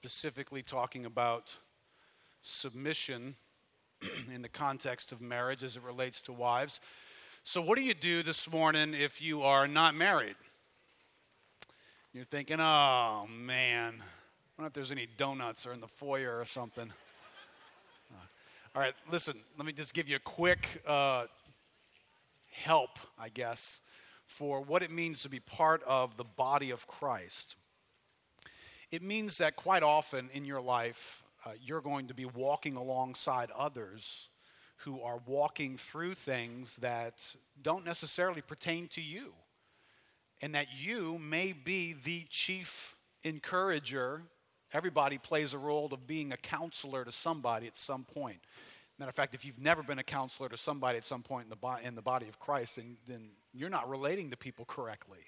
specifically talking about submission in the context of marriage as it relates to wives. So, what do you do this morning if you are not married? You're thinking, oh man, I wonder if there's any donuts or in the foyer or something. Uh, all right, listen, let me just give you a quick uh, help, I guess, for what it means to be part of the body of Christ. It means that quite often in your life, uh, you're going to be walking alongside others who are walking through things that don't necessarily pertain to you. And that you may be the chief encourager. Everybody plays a role of being a counselor to somebody at some point. Matter of fact, if you've never been a counselor to somebody at some point in the, bo- in the body of Christ, then, then you're not relating to people correctly.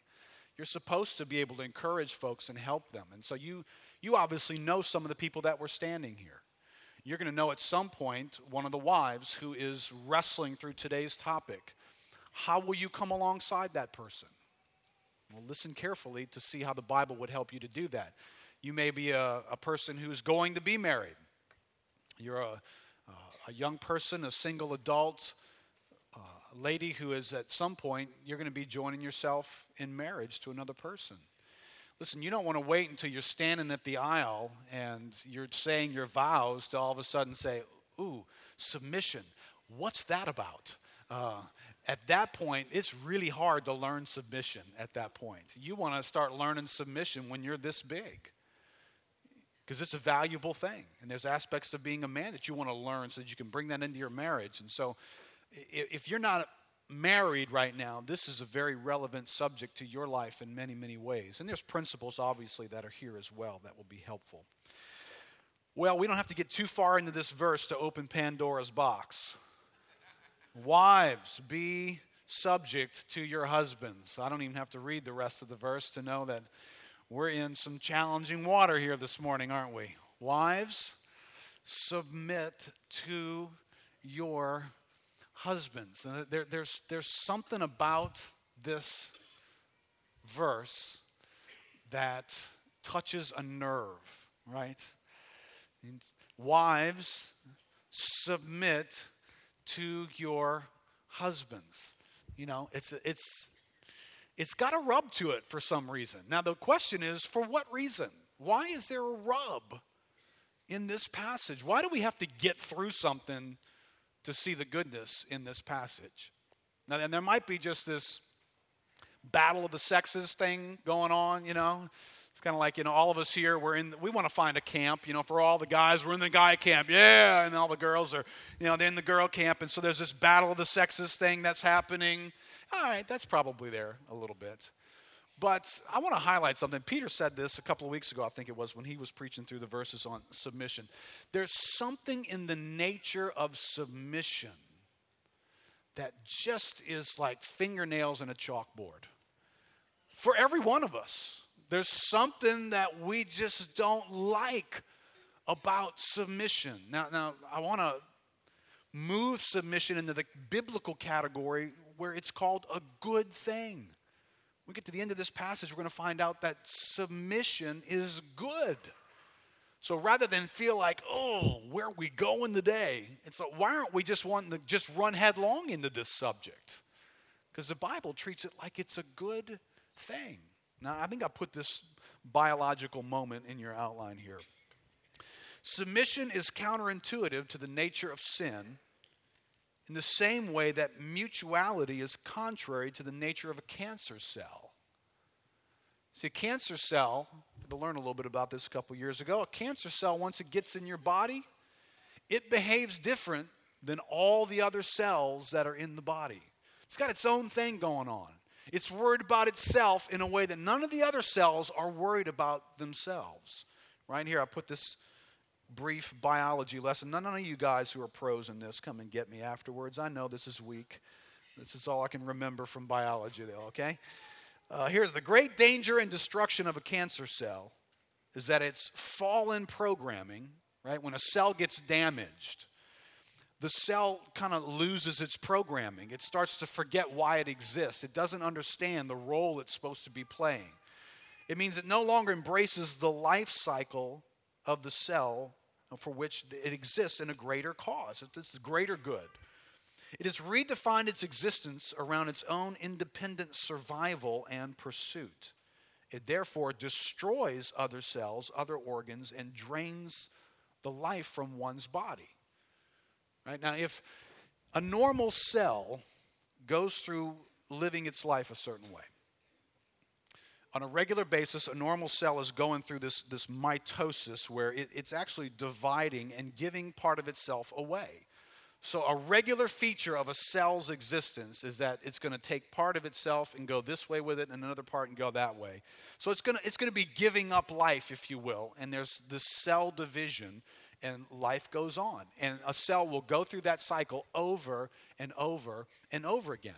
You're supposed to be able to encourage folks and help them. And so you, you obviously know some of the people that were standing here. You're going to know at some point one of the wives who is wrestling through today's topic. How will you come alongside that person? Well, listen carefully to see how the Bible would help you to do that. You may be a, a person who's going to be married. You're a, a young person, a single adult, lady who is at some point, you're going to be joining yourself in marriage to another person. Listen, you don't want to wait until you're standing at the aisle and you're saying your vows to all of a sudden say, Ooh, submission. What's that about? Uh, at that point, it's really hard to learn submission at that point. You want to start learning submission when you're this big because it's a valuable thing. And there's aspects of being a man that you want to learn so that you can bring that into your marriage. And so, if you're not married right now, this is a very relevant subject to your life in many, many ways. And there's principles, obviously, that are here as well that will be helpful. Well, we don't have to get too far into this verse to open Pandora's box. Wives, be subject to your husbands. I don't even have to read the rest of the verse to know that we're in some challenging water here this morning, aren't we? Wives, submit to your husbands. And there, there's, there's something about this verse that touches a nerve, right? Wives, submit to your husbands. You know, it's, it's, it's got a rub to it for some reason. Now, the question is for what reason? Why is there a rub in this passage? Why do we have to get through something to see the goodness in this passage. Now, and there might be just this battle of the sexes thing going on, you know. It's kind of like, you know, all of us here, we're in, we want to find a camp, you know, for all the guys, we're in the guy camp, yeah, and all the girls are, you know, they're in the girl camp, and so there's this battle of the sexes thing that's happening. All right, that's probably there a little bit. But I want to highlight something. Peter said this a couple of weeks ago, I think it was, when he was preaching through the verses on submission. There's something in the nature of submission that just is like fingernails in a chalkboard. For every one of us, there's something that we just don't like about submission. Now, now I want to move submission into the biblical category where it's called a good thing we get to the end of this passage, we're going to find out that submission is good. So rather than feel like, oh, where are we going today? It's like, why aren't we just wanting to just run headlong into this subject? Because the Bible treats it like it's a good thing. Now, I think I put this biological moment in your outline here. Submission is counterintuitive to the nature of sin in the same way that mutuality is contrary to the nature of a cancer cell. See, a cancer cell, to learn a little bit about this a couple years ago, a cancer cell, once it gets in your body, it behaves different than all the other cells that are in the body. It's got its own thing going on. It's worried about itself in a way that none of the other cells are worried about themselves. Right here, I put this brief biology lesson. None of you guys who are pros in this come and get me afterwards. I know this is weak. This is all I can remember from biology, though, okay? Uh, here's the great danger and destruction of a cancer cell is that it's fallen programming, right? When a cell gets damaged, the cell kind of loses its programming. It starts to forget why it exists. It doesn't understand the role it's supposed to be playing. It means it no longer embraces the life cycle of the cell for which it exists in a greater cause. It's a greater good. It has redefined its existence around its own independent survival and pursuit. It therefore destroys other cells, other organs, and drains the life from one's body. Right? Now, if a normal cell goes through living its life a certain way, on a regular basis, a normal cell is going through this, this mitosis where it, it's actually dividing and giving part of itself away. So, a regular feature of a cell's existence is that it's going to take part of itself and go this way with it, and another part and go that way. So, it's going to, it's going to be giving up life, if you will, and there's this cell division, and life goes on. And a cell will go through that cycle over and over and over again.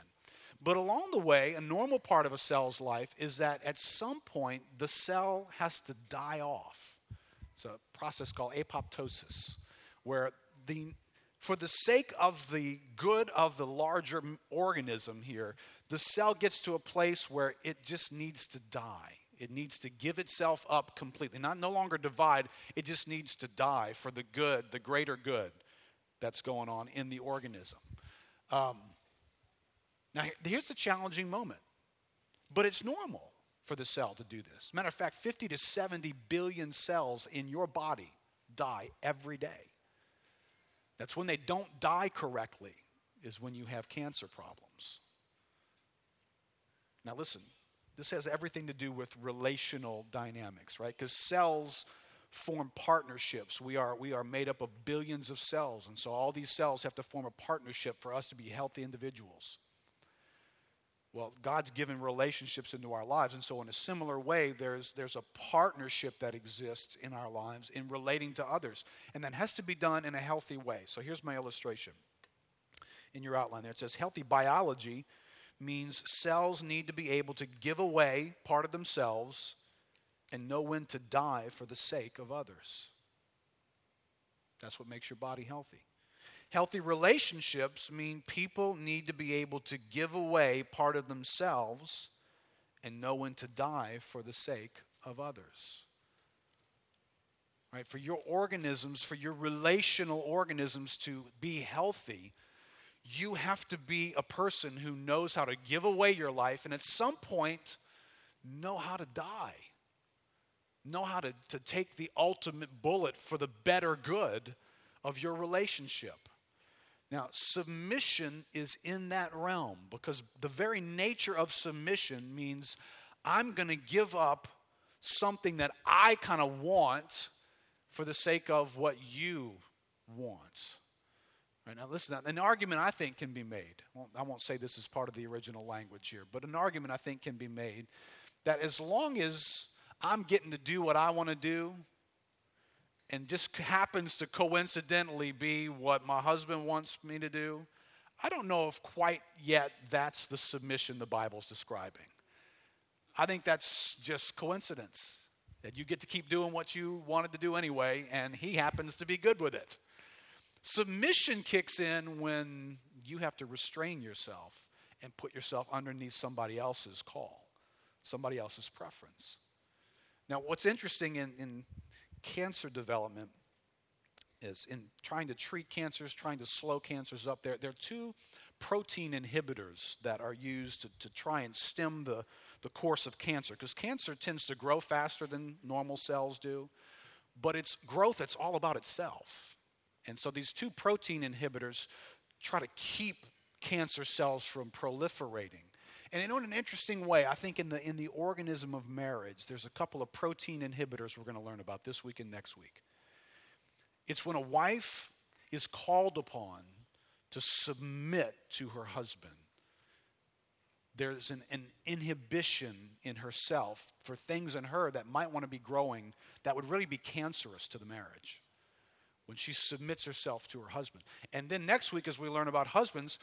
But along the way, a normal part of a cell's life is that at some point the cell has to die off. It's a process called apoptosis, where the for the sake of the good of the larger organism here, the cell gets to a place where it just needs to die. It needs to give itself up completely. Not no longer divide, it just needs to die for the good, the greater good that's going on in the organism. Um, now, here's the challenging moment, but it's normal for the cell to do this. Matter of fact, 50 to 70 billion cells in your body die every day. That's when they don't die correctly, is when you have cancer problems. Now, listen, this has everything to do with relational dynamics, right? Because cells form partnerships. We are, we are made up of billions of cells, and so all these cells have to form a partnership for us to be healthy individuals. Well, God's given relationships into our lives, and so in a similar way, there's, there's a partnership that exists in our lives in relating to others. And that has to be done in a healthy way. So here's my illustration. In your outline there, it says healthy biology means cells need to be able to give away part of themselves and know when to die for the sake of others. That's what makes your body healthy. Healthy relationships mean people need to be able to give away part of themselves and know when to die for the sake of others. Right? For your organisms, for your relational organisms to be healthy, you have to be a person who knows how to give away your life and at some point know how to die. Know how to, to take the ultimate bullet for the better good of your relationship. Now, submission is in that realm because the very nature of submission means I'm going to give up something that I kind of want for the sake of what you want. Right now, listen, an argument I think can be made. I won't say this is part of the original language here, but an argument I think can be made that as long as I'm getting to do what I want to do, and just happens to coincidentally be what my husband wants me to do, I don't know if quite yet that's the submission the Bible's describing. I think that's just coincidence that you get to keep doing what you wanted to do anyway, and he happens to be good with it. Submission kicks in when you have to restrain yourself and put yourself underneath somebody else's call, somebody else's preference. Now, what's interesting in, in cancer development is in trying to treat cancers, trying to slow cancers up. There, there are two protein inhibitors that are used to, to try and stem the, the course of cancer because cancer tends to grow faster than normal cells do, but its growth, it's all about itself. And so these two protein inhibitors try to keep cancer cells from proliferating. And in an interesting way, I think in the, in the organism of marriage, there's a couple of protein inhibitors we're going to learn about this week and next week. It's when a wife is called upon to submit to her husband. There's an, an inhibition in herself for things in her that might want to be growing that would really be cancerous to the marriage when she submits herself to her husband. And then next week, as we learn about husbands,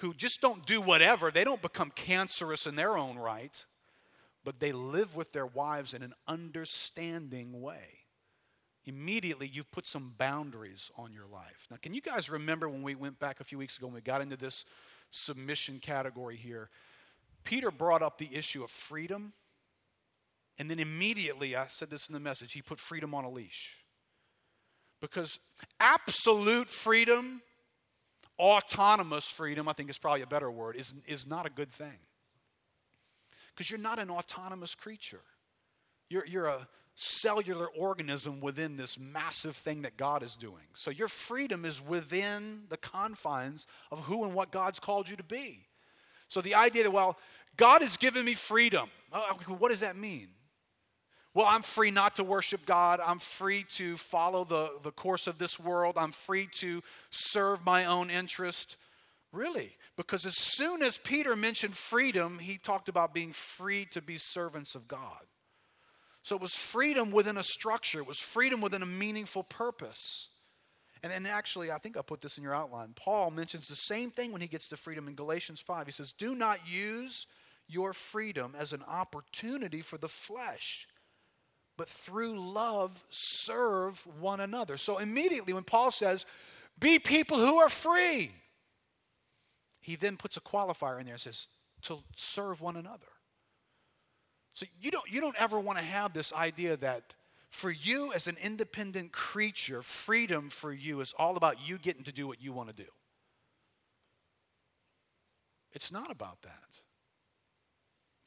who just don't do whatever. They don't become cancerous in their own right, but they live with their wives in an understanding way. Immediately, you've put some boundaries on your life. Now, can you guys remember when we went back a few weeks ago and we got into this submission category here? Peter brought up the issue of freedom. And then immediately, I said this in the message, he put freedom on a leash. Because absolute freedom, autonomous freedom, I think is probably a better word, is, is not a good thing. Because you're not an autonomous creature. You're, you're a cellular organism within this massive thing that God is doing. So your freedom is within the confines of who and what God's called you to be. So the idea that, well, God has given me freedom. Uh, what does that mean? Well, I'm free not to worship God. I'm free to follow the, the course of this world. I'm free to serve my own interest. Really? Because as soon as Peter mentioned freedom, he talked about being free to be servants of God. So it was freedom within a structure, it was freedom within a meaningful purpose. And then actually, I think I put this in your outline. Paul mentions the same thing when he gets to freedom in Galatians 5. He says, Do not use your freedom as an opportunity for the flesh but through love serve one another. So immediately when Paul says, be people who are free, he then puts a qualifier in there and says, to serve one another. So you don't, you don't ever want to have this idea that for you as an independent creature, freedom for you is all about you getting to do what you want to do. It's not about that.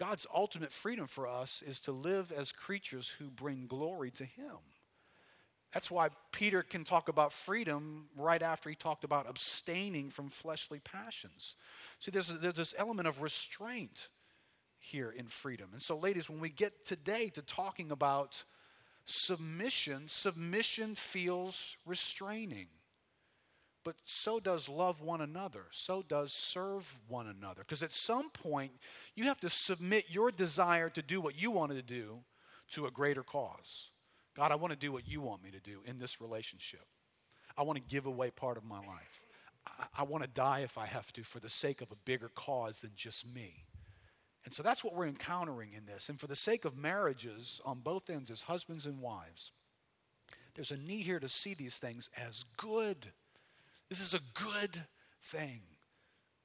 God's ultimate freedom for us is to live as creatures who bring glory to Him. That's why Peter can talk about freedom right after he talked about abstaining from fleshly passions. See, there's, there's this element of restraint here in freedom. And so, ladies, when we get today to talking about submission, submission feels restraining but so does love one another. So does serve one another. Because at some point, you have to submit your desire to do what you wanted to do to a greater cause. God, I want to do what you want me to do in this relationship. I want to give away part of my life. I, I want to die if I have to for the sake of a bigger cause than just me. And so that's what we're encountering in this. And for the sake of marriages on both ends, as husbands and wives, there's a need here to see these things as good this is a good thing.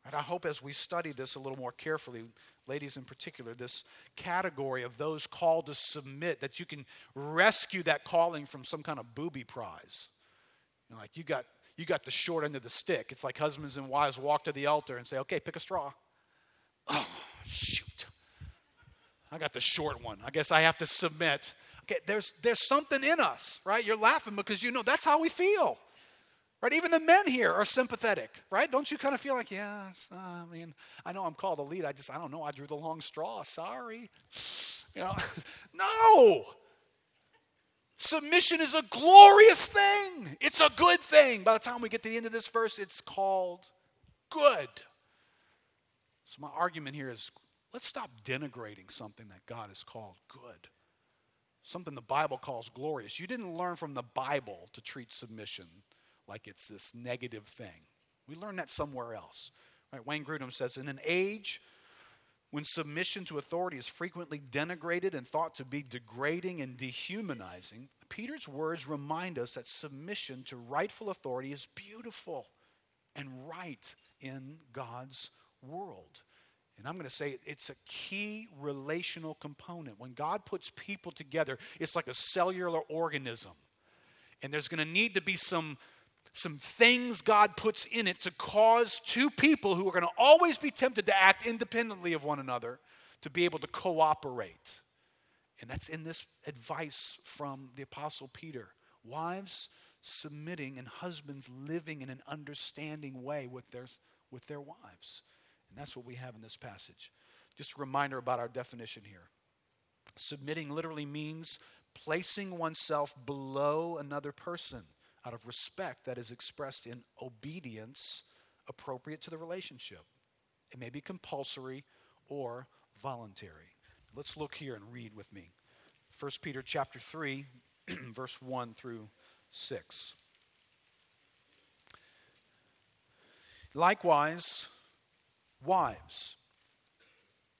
And I hope as we study this a little more carefully, ladies in particular, this category of those called to submit, that you can rescue that calling from some kind of booby prize. You know, like you got you got the short end of the stick. It's like husbands and wives walk to the altar and say, okay, pick a straw. Oh, shoot. I got the short one. I guess I have to submit. Okay, there's there's something in us, right? You're laughing because you know that's how we feel. Right? Even the men here are sympathetic, right? Don't you kind of feel like, yeah, uh, I mean, I know I'm called a lead. I just, I don't know. I drew the long straw. Sorry. You know, no. Submission is a glorious thing. It's a good thing. By the time we get to the end of this verse, it's called good. So, my argument here is let's stop denigrating something that God has called good, something the Bible calls glorious. You didn't learn from the Bible to treat submission like it's this negative thing. We learn that somewhere else. Right? Wayne Grudem says In an age when submission to authority is frequently denigrated and thought to be degrading and dehumanizing, Peter's words remind us that submission to rightful authority is beautiful and right in God's world. And I'm going to say it's a key relational component. When God puts people together, it's like a cellular organism. And there's going to need to be some some things God puts in it to cause two people who are going to always be tempted to act independently of one another to be able to cooperate. And that's in this advice from the Apostle Peter. Wives submitting and husbands living in an understanding way with their, with their wives. And that's what we have in this passage. Just a reminder about our definition here. Submitting literally means placing oneself below another person out of respect that is expressed in obedience appropriate to the relationship. It may be compulsory or voluntary. Let's look here and read with me. 1 Peter chapter 3 verse 1 through 6. Likewise, wives,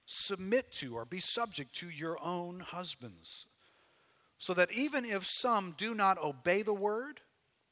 submit to or be subject to your own husbands, so that even if some do not obey the word,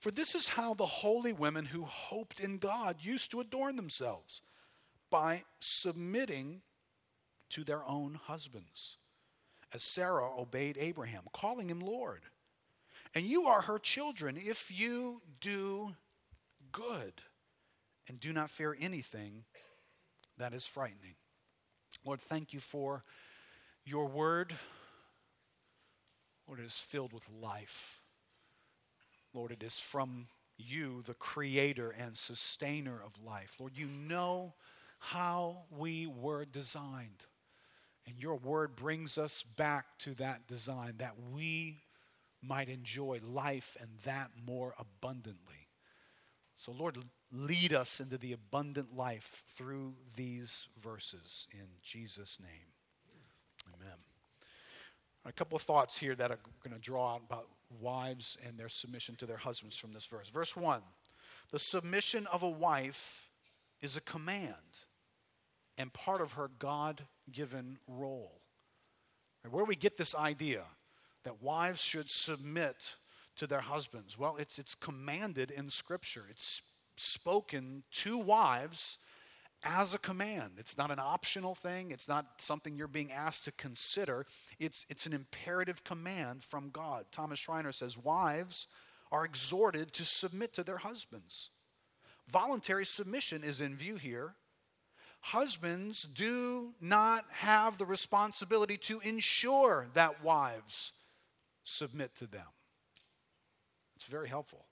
For this is how the holy women who hoped in God used to adorn themselves by submitting to their own husbands, as Sarah obeyed Abraham, calling him Lord. And you are her children if you do good and do not fear anything that is frightening. Lord, thank you for your word. Lord, it is filled with life. Lord, it is from you, the creator and sustainer of life. Lord, you know how we were designed. And your word brings us back to that design that we might enjoy life and that more abundantly. So, Lord, lead us into the abundant life through these verses in Jesus' name. Amen. A couple of thoughts here that are going to draw out about wives and their submission to their husbands from this verse. Verse 1 The submission of a wife is a command and part of her God given role. Where do we get this idea that wives should submit to their husbands? Well, it's, it's commanded in Scripture. It's spoken to wives as a command. It's not an optional thing, it's not something you're being asked to consider. It's, it's an imperative command from God. Thomas Schreiner says wives are exhorted to submit to their husbands. Voluntary submission is in view here. Husbands do not have the responsibility to ensure that wives submit to them. It's very helpful.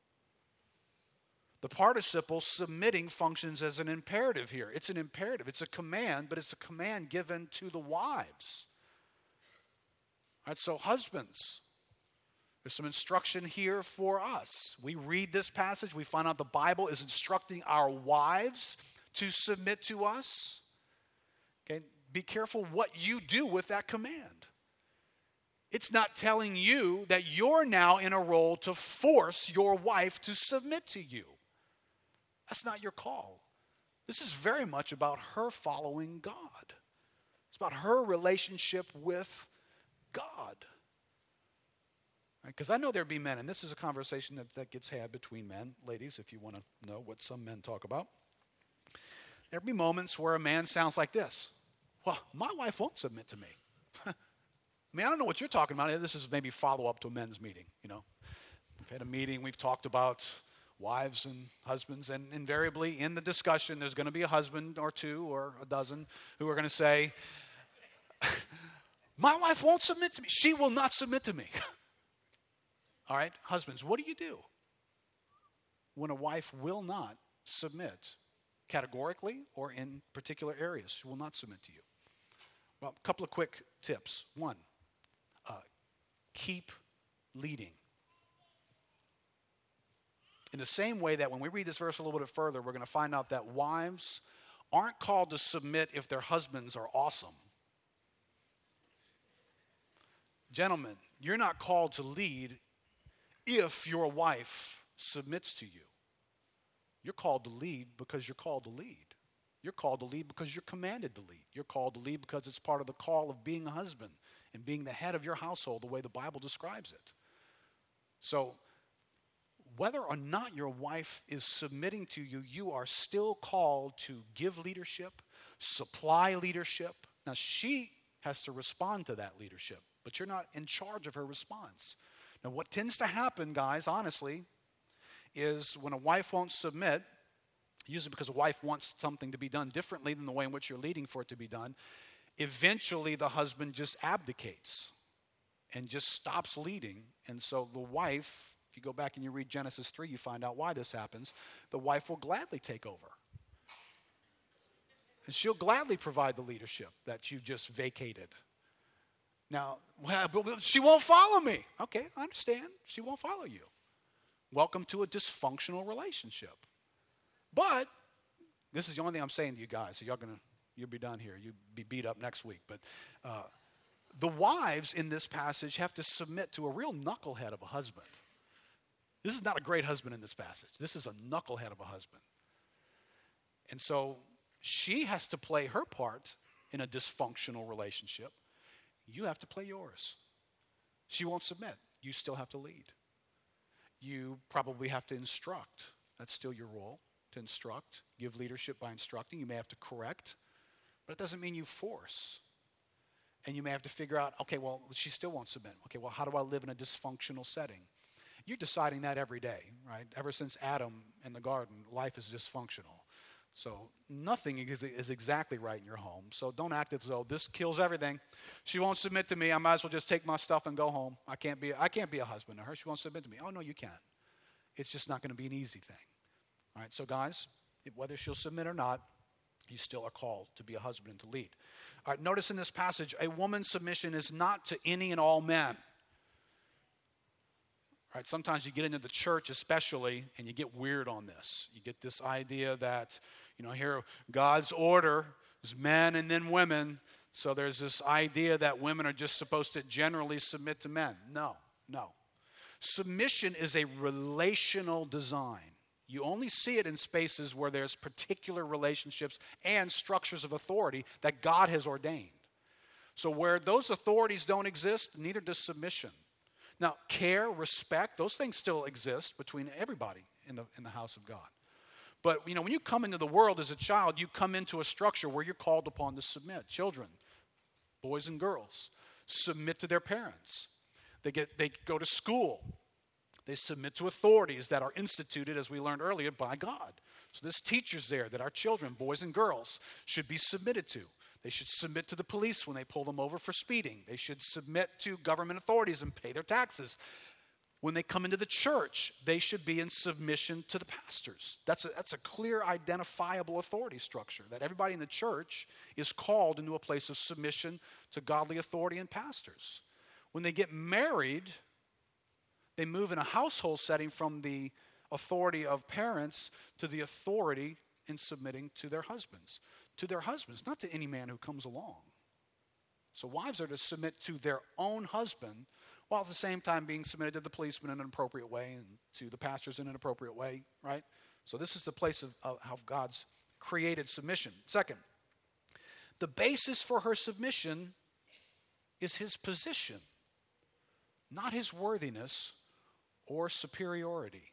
The participle submitting functions as an imperative here. It's an imperative, it's a command, but it's a command given to the wives. All right, so, husbands, there's some instruction here for us. We read this passage, we find out the Bible is instructing our wives to submit to us. Okay, be careful what you do with that command. It's not telling you that you're now in a role to force your wife to submit to you. That's not your call. This is very much about her following God. It's about her relationship with God. Because right? I know there'd be men, and this is a conversation that, that gets had between men, ladies, if you want to know what some men talk about. There'd be moments where a man sounds like this Well, my wife won't submit to me. I mean, I don't know what you're talking about. This is maybe follow up to a men's meeting, you know. We've had a meeting, we've talked about wives and husbands, and invariably in the discussion, there's going to be a husband or two or a dozen who are going to say, My wife won't submit to me. She will not submit to me. All right, husbands, what do you do when a wife will not submit categorically or in particular areas? She will not submit to you. Well, a couple of quick tips. One, uh, keep leading. In the same way that when we read this verse a little bit further, we're going to find out that wives aren't called to submit if their husbands are awesome. Gentlemen, you're not called to lead if your wife submits to you. You're called to lead because you're called to lead. You're called to lead because you're commanded to lead. You're called to lead because it's part of the call of being a husband and being the head of your household, the way the Bible describes it. So, whether or not your wife is submitting to you, you are still called to give leadership, supply leadership. Now, she has to respond to that leadership, but you're not in charge of her response. Now, what tends to happen, guys, honestly, is when a wife won't submit, usually because a wife wants something to be done differently than the way in which you're leading for it to be done, eventually the husband just abdicates and just stops leading. And so the wife you go back and you read Genesis 3, you find out why this happens. The wife will gladly take over. And she'll gladly provide the leadership that you just vacated. Now, well, she won't follow me. Okay, I understand. She won't follow you. Welcome to a dysfunctional relationship. But this is the only thing I'm saying to you guys. So y'all gonna you'll be done here. You'll be beat up next week. But uh, the wives in this passage have to submit to a real knucklehead of a husband. This is not a great husband in this passage. This is a knucklehead of a husband. And so she has to play her part in a dysfunctional relationship. You have to play yours. She won't submit. You still have to lead. You probably have to instruct. That's still your role to instruct, give leadership by instructing. You may have to correct, but it doesn't mean you force. And you may have to figure out okay, well, she still won't submit. Okay, well, how do I live in a dysfunctional setting? You're deciding that every day, right? Ever since Adam in the garden, life is dysfunctional. So nothing is, is, exactly right in your home. So don't act as though this kills everything. She won't submit to me. I might as well just take my stuff and go home. I can't be, I can't be a husband to her. She won't submit to me. Oh, no, you can't. It's just not going to be an easy thing. All right, so guys, whether she'll submit or not, you still are called to be a husband and to lead. All right, notice in this passage, a woman's submission is not to any and all men. Right, sometimes you get into the church, especially, and you get weird on this. You get this idea that, you know, here God's order is men and then women. So there's this idea that women are just supposed to generally submit to men. No, no. Submission is a relational design. You only see it in spaces where there's particular relationships and structures of authority that God has ordained. So, where those authorities don't exist, neither does submission. Now, care, respect, those things still exist between everybody in the, in the house of God. But, you know, when you come into the world as a child, you come into a structure where you're called upon to submit. Children, boys and girls, submit to their parents. They, get, they go to school. They submit to authorities that are instituted, as we learned earlier, by God. So there's teachers there that our children, boys and girls, should be submitted to. They should submit to the police when they pull them over for speeding. They should submit to government authorities and pay their taxes. When they come into the church, they should be in submission to the pastors. That's a, that's a clear, identifiable authority structure that everybody in the church is called into a place of submission to godly authority and pastors. When they get married, they move in a household setting from the authority of parents to the authority in submitting to their husbands. To their husbands, not to any man who comes along. So wives are to submit to their own husband while at the same time being submitted to the policeman in an appropriate way and to the pastors in an appropriate way, right? So this is the place of, of, of God's created submission. Second, the basis for her submission is his position, not his worthiness or superiority.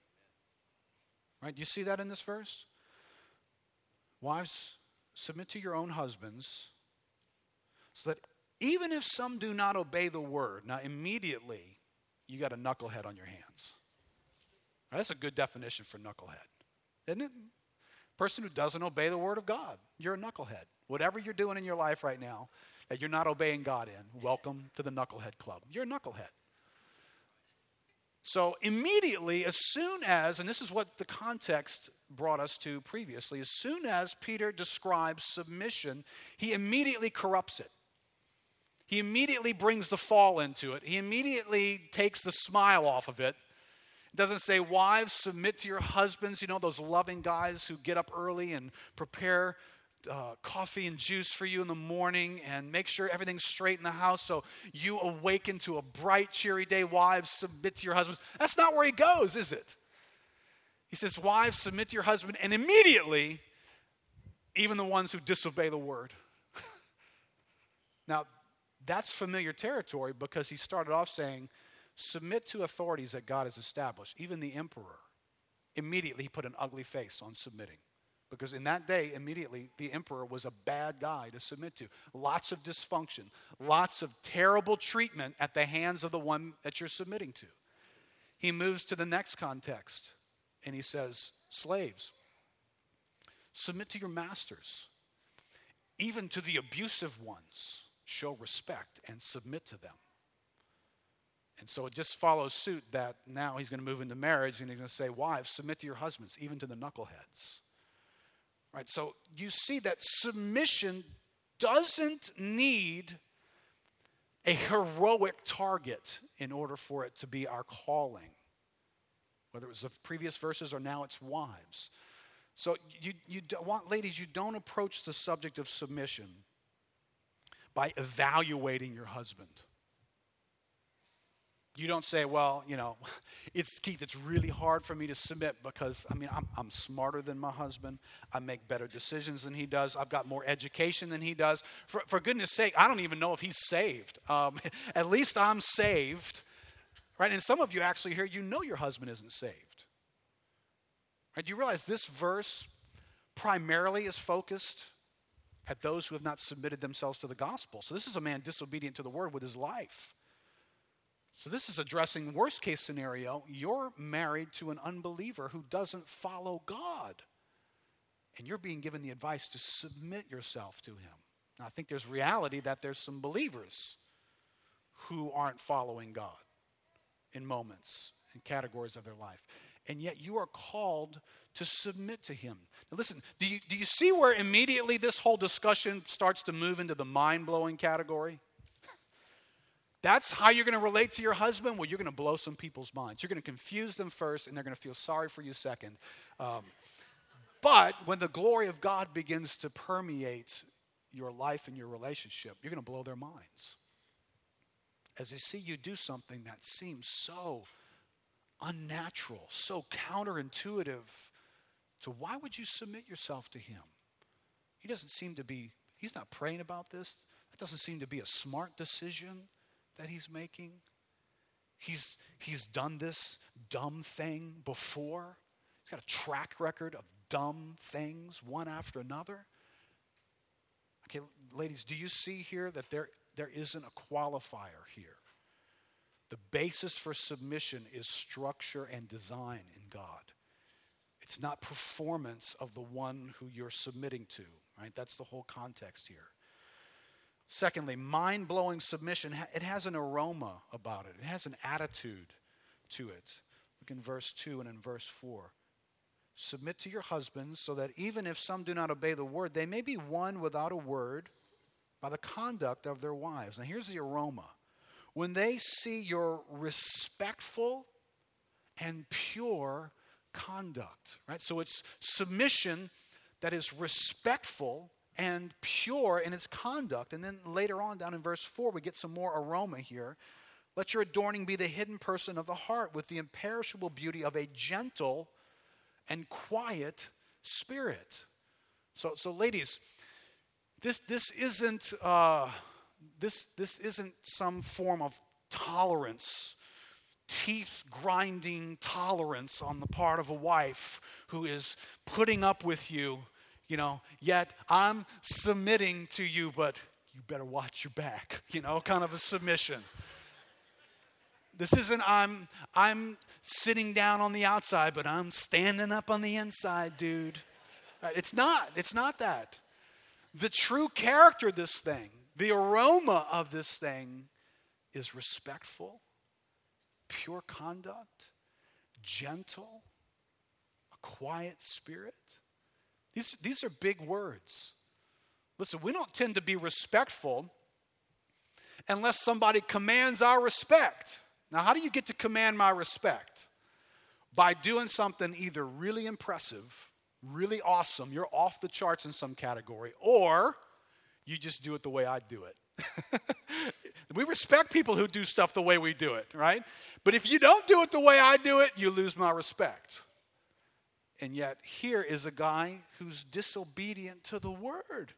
Right? You see that in this verse? Wives, submit to your own husbands so that even if some do not obey the word, now immediately you got a knucklehead on your hands. Right? That's a good definition for knucklehead, isn't it? Person who doesn't obey the word of God, you're a knucklehead. Whatever you're doing in your life right now that you're not obeying God in, welcome to the knucklehead club. You're a knucklehead. So, immediately, as soon as, and this is what the context brought us to previously, as soon as Peter describes submission, he immediately corrupts it. He immediately brings the fall into it. He immediately takes the smile off of it. It doesn't say, Wives, submit to your husbands, you know, those loving guys who get up early and prepare uh, coffee and juice for you in the morning and make sure everything's straight in the house so you awaken to a bright, cheery day. Wives, submit to your husbands. That's not where he goes, is it? He says, Wives, submit to your husband, and immediately, even the ones who disobey the word. now, that's familiar territory because he started off saying, Submit to authorities that God has established, even the emperor. Immediately, he put an ugly face on submitting. Because in that day, immediately, the emperor was a bad guy to submit to. Lots of dysfunction, lots of terrible treatment at the hands of the one that you're submitting to. He moves to the next context and he says, Slaves, submit to your masters, even to the abusive ones. Show respect and submit to them. And so it just follows suit that now he's going to move into marriage and he's going to say, Wives, submit to your husbands, even to the knuckleheads. Right? So you see that submission doesn't need a heroic target in order for it to be our calling. Whether it was the previous verses or now it's wives. So you, you want, ladies, you don't approach the subject of submission by evaluating your husband. You don't say, well, you know, it's Keith, it's really hard for me to submit because, I mean, I'm, I'm smarter than my husband. I make better decisions than he does. I've got more education than he does. For, for goodness sake, I don't even know if he's saved. Um, at least I'm saved. Right? And some of you actually here, you know your husband isn't saved. Right? Do you realize this verse primarily is focused at those who have not submitted themselves to the gospel? So this is a man disobedient to the word with his life. So, this is addressing worst case scenario. You're married to an unbeliever who doesn't follow God. And you're being given the advice to submit yourself to him. Now, I think there's reality that there's some believers who aren't following God in moments and categories of their life. And yet you are called to submit to him. Now, listen, do you, do you see where immediately this whole discussion starts to move into the mind blowing category? That's how you're going to relate to your husband? Well, you're going to blow some people's minds. You're going to confuse them first, and they're going to feel sorry for you second. Um, but when the glory of God begins to permeate your life and your relationship, you're going to blow their minds. As they see you do something that seems so unnatural, so counterintuitive to why would you submit yourself to him? He doesn't seem to be, he's not praying about this. That doesn't seem to be a smart decision that he's making? He's, he's done this dumb thing before. He's got a track record of dumb things, one after another. Okay, ladies, do you see here that there, there isn't a qualifier here? The basis for submission is structure and design in God. It's not performance of the one who you're submitting to, right? That's the whole context here. Secondly, mind blowing submission, it has an aroma about it, it has an attitude to it. Look in verse 2 and in verse 4. Submit to your husbands so that even if some do not obey the word, they may be won without a word by the conduct of their wives. Now, here's the aroma. When they see your respectful and pure conduct, right? So it's submission that is respectful and pure in its conduct. And then later on, down in verse 4, we get some more aroma here. Let your adorning be the hidden person of the heart with the imperishable beauty of a gentle and quiet spirit. So, so ladies, this, this, isn't, uh, this, this isn't some form of tolerance, teeth grinding tolerance on the part of a wife who is putting up with you you know, yet I'm submitting to you, but you better watch your back, you know, kind of a submission. This isn't I'm I'm sitting down on the outside, but I'm standing up on the inside, dude. It's not. It's not that. The true character of this thing, the aroma of this thing is respectful, pure conduct, gentle, a quiet spirit. These, these are big words. Listen, we don't tend to be respectful unless somebody commands our respect. Now, how do you get to command my respect? By doing something either really impressive, really awesome, you're off the charts in some category, or you just do it the way I do it. we respect people who do stuff the way we do it, right? But if you don't do it the way I do it, you lose my respect. And yet, here is a guy who's disobedient to the word.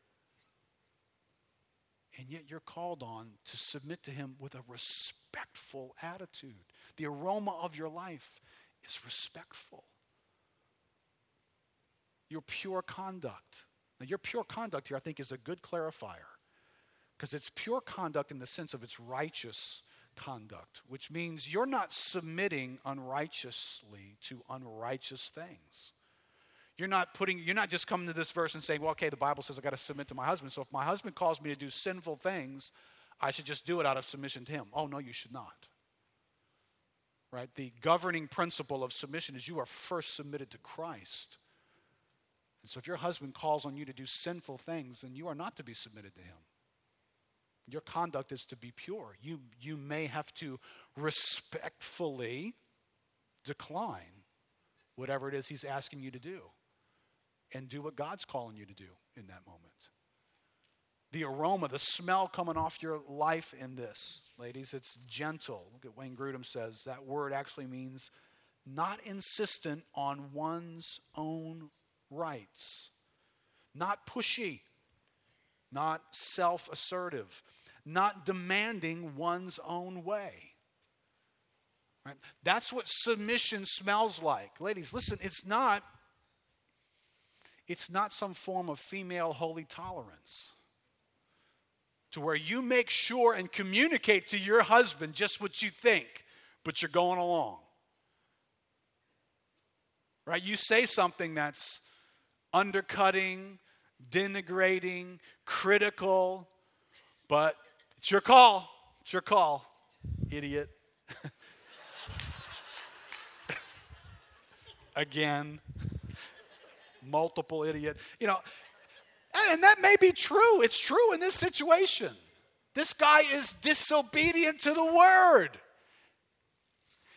And yet, you're called on to submit to him with a respectful attitude. The aroma of your life is respectful. Your pure conduct. Now, your pure conduct here, I think, is a good clarifier because it's pure conduct in the sense of it's righteous conduct, which means you're not submitting unrighteously to unrighteous things. You're not putting, you're not just coming to this verse and saying, well, okay, the Bible says I got to submit to my husband. So if my husband calls me to do sinful things, I should just do it out of submission to him. Oh, no, you should not. Right? The governing principle of submission is you are first submitted to Christ. And so if your husband calls on you to do sinful things, then you are not to be submitted to him. Your conduct is to be pure. You, you may have to respectfully decline whatever it is he's asking you to do and do what God's calling you to do in that moment. the aroma, the smell coming off your life in this, ladies. It's gentle. Look at Wayne Grudem says that word actually means not insistent on one's own rights, not pushy, not self assertive, not demanding one's own way. Right? That's what submission smells like. Ladies, listen, it's not it's not some form of female holy tolerance to where you make sure and communicate to your husband just what you think, but you're going along. Right? You say something that's undercutting, denigrating, critical, but it's your call. It's your call, idiot. Again, multiple idiot. You know, and that may be true. It's true in this situation. This guy is disobedient to the word.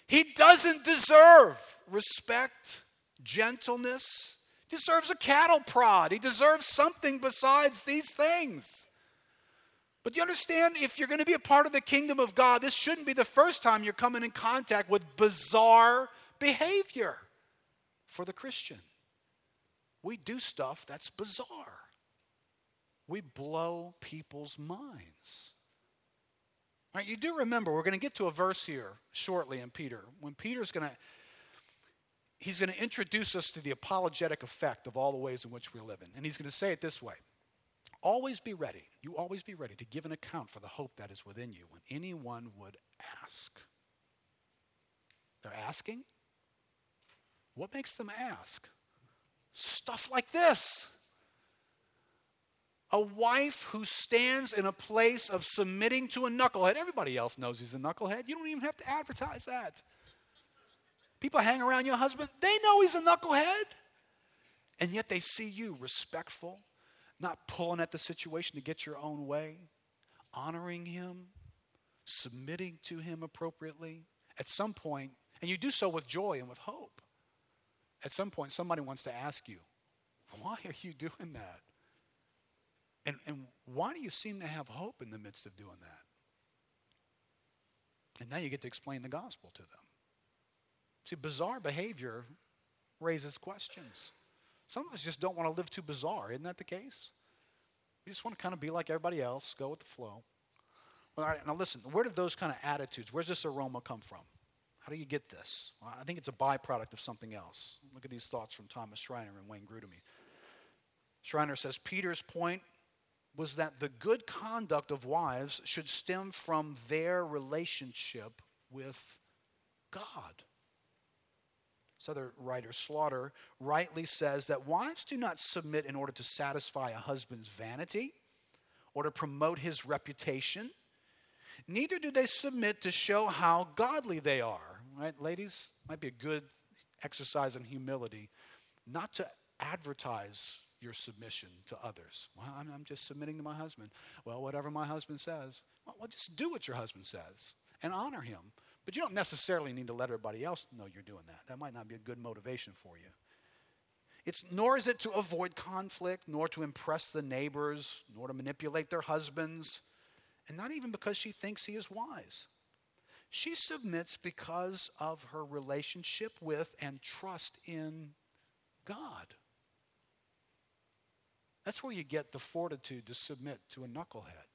He doesn't deserve respect, gentleness. He deserves a cattle prod. He deserves something besides these things. But you understand, if you're going to be a part of the kingdom of God, this shouldn't be the first time you're coming in contact with bizarre behavior for the Christian. We do stuff that's bizarre we blow people's minds. Right, you do remember, we're going to get to a verse here shortly in Peter. When Peter's going to, he's going to introduce us to the apologetic effect of all the ways in which we live in. And he's going to say it this way Always be ready. You always be ready to give an account for the hope that is within you when anyone would ask. They're asking? What makes them ask? Stuff like this a wife who stands in a place of submitting to a knucklehead. Everybody else knows he's a knucklehead. You don't even have to advertise that. People hang around your husband, they know he's a knucklehead. And yet they see you respectful, not pulling at the situation to get your own way, honoring him, submitting to him appropriately. At some point, and you do so with joy and with hope. At some point, somebody wants to ask you, why are you doing that? And, and why do you seem to have hope in the midst of doing that? And now you get to explain the gospel to them. See, bizarre behavior raises questions. Some of us just don't want to live too bizarre. Isn't that the case? We just want to kind of be like everybody else, go with the flow. Well, all right, now listen, where did those kind of attitudes, where's this aroma come from? How do you get this? Well, I think it's a byproduct of something else. Look at these thoughts from Thomas Schreiner and Wayne Grudem. Schreiner says Peter's point was that the good conduct of wives should stem from their relationship with God. Other writer, Slaughter, rightly says that wives do not submit in order to satisfy a husband's vanity or to promote his reputation. Neither do they submit to show how godly they are. Right, ladies? Might be a good exercise in humility not to advertise your submission to others. Well, I'm, I'm, just submitting to my husband. Well, whatever my husband says, well, well, just do what your husband says and honor him. But you don't necessarily need to let everybody else know you're doing that. That might not be a good motivation for you. It's nor is it to avoid conflict, nor to impress the neighbors, nor to manipulate their husbands, and not even because she thinks he is wise. She submits because of her relationship with and trust in God. That's where you get the fortitude to submit to a knucklehead.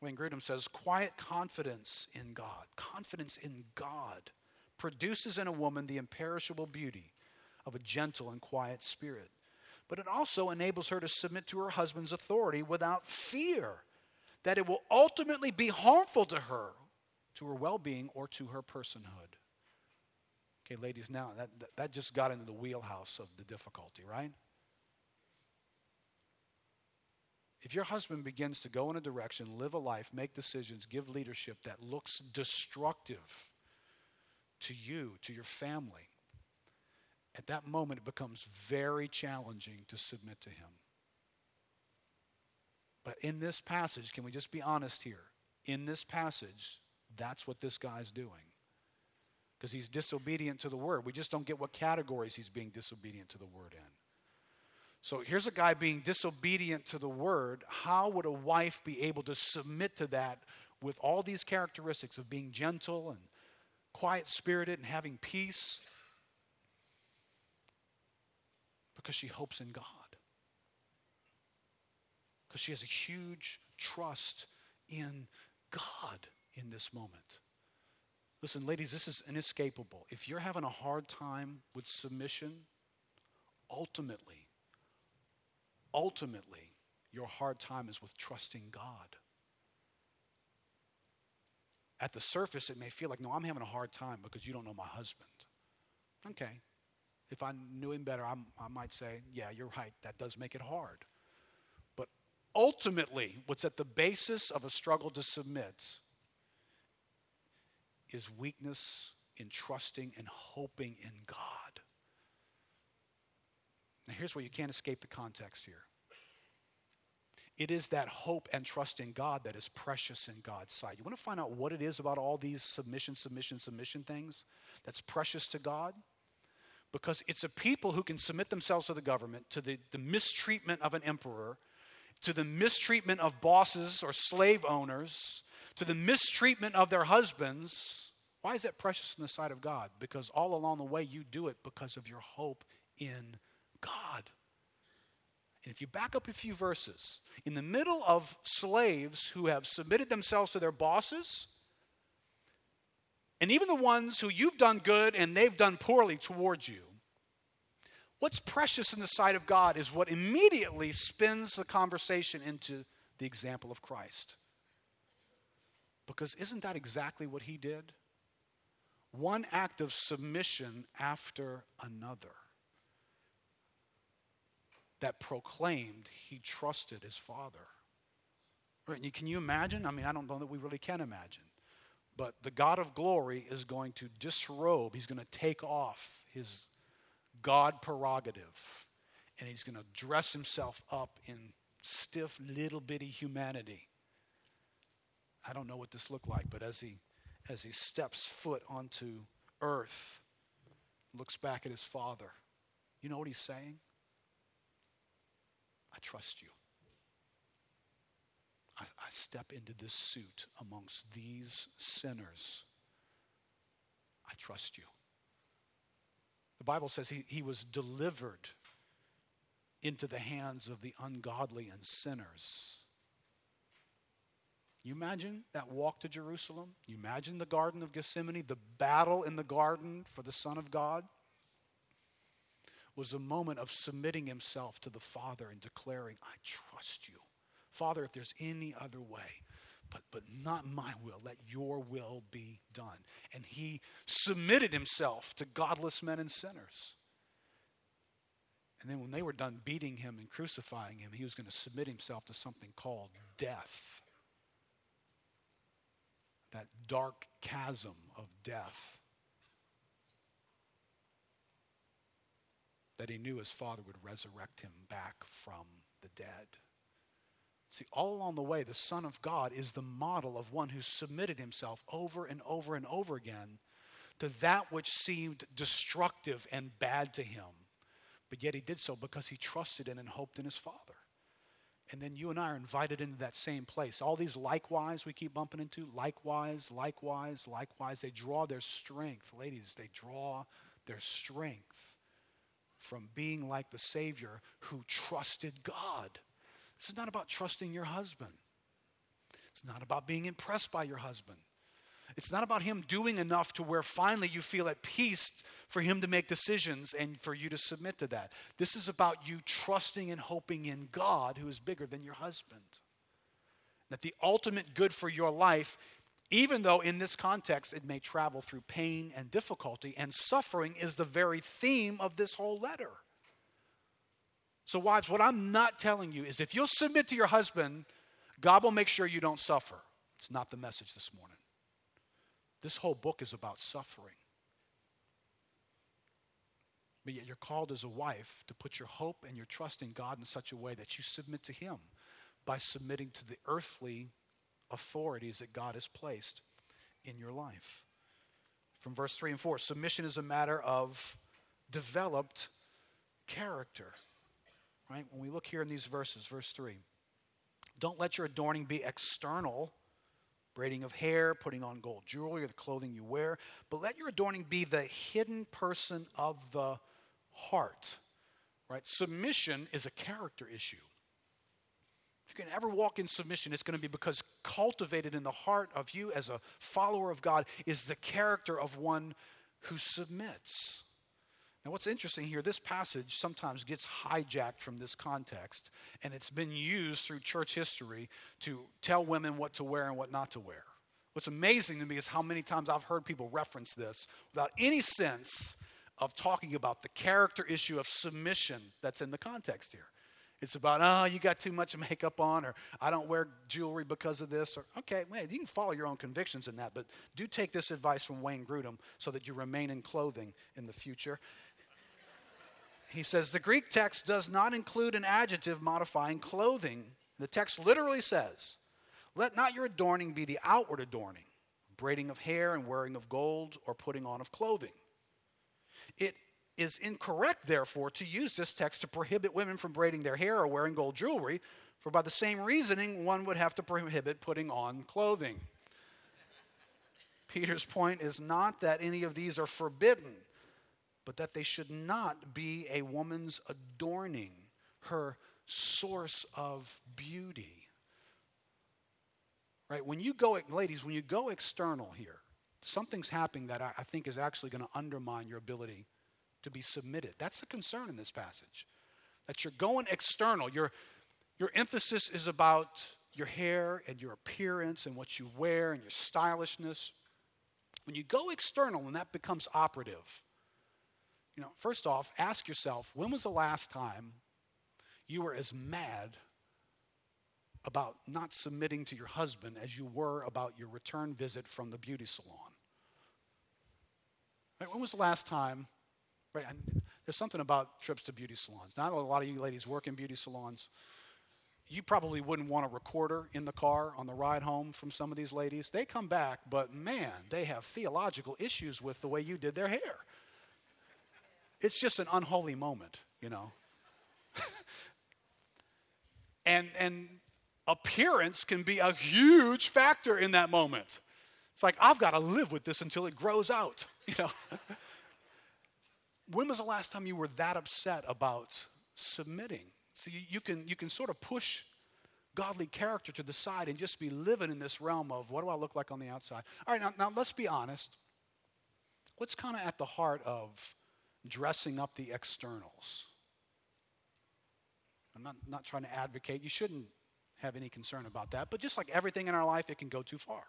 Wayne Grudem says, quiet confidence in God, confidence in God produces in a woman the imperishable beauty of a gentle and quiet spirit. But it also enables her to submit to her husband's authority without fear that it will ultimately be harmful to her, to her well being, or to her personhood. Okay, ladies, now that, that just got into the wheelhouse of the difficulty, right? If your husband begins to go in a direction, live a life, make decisions, give leadership that looks destructive to you, to your family, at that moment it becomes very challenging to submit to him. But in this passage, can we just be honest here? In this passage, that's what this guy's doing. Because he's disobedient to the word. We just don't get what categories he's being disobedient to the word in. So here's a guy being disobedient to the word. How would a wife be able to submit to that with all these characteristics of being gentle and quiet spirited and having peace? Because she hopes in God. Because she has a huge trust in God in this moment. Listen, ladies, this is inescapable. If you're having a hard time with submission, ultimately, ultimately, your hard time is with trusting God. At the surface, it may feel like, no, I'm having a hard time because you don't know my husband. Okay. If I knew him better, I'm, i might say, yeah, you're right. That does make it hard. But ultimately, what's at the basis of a struggle to submit is weakness in trusting and hoping in God. Now, here's where you can't escape the context here. It is that hope and trust in God that is precious in God's sight. You want to find out what it is about all these submission, submission, submission things that's precious to God? Because it's a people who can submit themselves to the government, to the, the mistreatment of an emperor, to the mistreatment of bosses or slave owners, to the mistreatment of their husbands. Why is that precious in the sight of God? Because all along the way you do it because of your hope in God. And if you back up a few verses, in the middle of slaves who have submitted themselves to their bosses, and even the ones who you've done good and they've done poorly towards you, what's precious in the sight of God is what immediately spins the conversation into the example of Christ. Because isn't that exactly what he did? One act of submission after another that proclaimed he trusted his father. Right? Can you imagine? I mean, I don't know that we really can imagine. But the God of glory is going to disrobe, he's going to take off his God prerogative, and he's going to dress himself up in stiff, little bitty humanity. I don't know what this looked like, but as he as he steps foot onto earth, looks back at his father, you know what he's saying? I trust you. I, I step into this suit amongst these sinners. I trust you. The Bible says he, he was delivered into the hands of the ungodly and sinners. You imagine that walk to Jerusalem? You imagine the Garden of Gethsemane, the battle in the garden for the Son of God? Was a moment of submitting himself to the Father and declaring, I trust you. Father, if there's any other way, but, but not my will, let your will be done. And he submitted himself to godless men and sinners. And then when they were done beating him and crucifying him, he was going to submit himself to something called death. That dark chasm of death that he knew his father would resurrect him back from the dead. See, all along the way, the Son of God is the model of one who submitted himself over and over and over again to that which seemed destructive and bad to him. But yet he did so because he trusted in and hoped in his Father. And then you and I are invited into that same place. All these likewise we keep bumping into, likewise, likewise, likewise, they draw their strength. Ladies, they draw their strength from being like the Savior who trusted God. This is not about trusting your husband. It's not about being impressed by your husband. It's not about him doing enough to where finally you feel at peace for him to make decisions and for you to submit to that. This is about you trusting and hoping in God who is bigger than your husband. That the ultimate good for your life even though in this context it may travel through pain and difficulty, and suffering is the very theme of this whole letter. So, wives, what I'm not telling you is if you'll submit to your husband, God will make sure you don't suffer. It's not the message this morning. This whole book is about suffering. But yet, you're called as a wife to put your hope and your trust in God in such a way that you submit to Him by submitting to the earthly authorities that God has placed in your life. From verse 3 and 4, submission is a matter of developed character. right? When we look here in these verses, verse 3, don't let your adorning be external, braiding of hair, putting on gold jewelry, or the clothing you wear, but let your adorning be the hidden person of the heart, right? Submission is a character issue. If you can ever walk in submission, it's going to be because cultivated in the heart of you as a follower of God is the character of one who submits. Now, what's interesting here, this passage sometimes gets hijacked from this context, and it's been used through church history to tell women what to wear and what not to wear. What's amazing to me is how many times I've heard people reference this without any sense of talking about the character issue of submission that's in the context here. It's about, oh, you got too much makeup on, or I don't wear jewelry because of this. Or, okay, man, you can follow your own convictions in that, but do take this advice from Wayne Grudem so that you remain in clothing in the future. He says the Greek text does not include an adjective modifying clothing. The text literally says, Let not your adorning be the outward adorning, braiding of hair and wearing of gold or putting on of clothing. It is incorrect, therefore, to use this text to prohibit women from braiding their hair or wearing gold jewelry, for by the same reasoning, one would have to prohibit putting on clothing. Peter's point is not that any of these are forbidden but that they should not be a woman's adorning, her source of beauty. Right? When you go, ladies, when you go external here, something's happening that I, I think is actually going to undermine your ability to be submitted. That's the concern in this passage. That you're going external. Your, your emphasis is about your hair and your appearance and what you wear and your stylishness. When you go external and that becomes operative, you know, first off, ask yourself when was the last time you were as mad about not submitting to your husband as you were about your return visit from the beauty salon? Right, when was the last time? Right, there's something about trips to beauty salons. Not a lot of you ladies work in beauty salons. You probably wouldn't want a recorder in the car on the ride home from some of these ladies. They come back, but man, they have theological issues with the way you did their hair it's just an unholy moment, you know. and and appearance can be a huge factor in that moment. It's like I've got to live with this until it grows out, you know. When was the last time you were that upset about submitting? So you, you can you can sort of push godly character to the side and just be living in this realm of what do I look like on the outside? All right, now, now let's be honest. What's kind of at the heart of dressing up the externals. I'm not, not trying to advocate, you shouldn't have any concern about that, but just like everything in our life, it can go too far.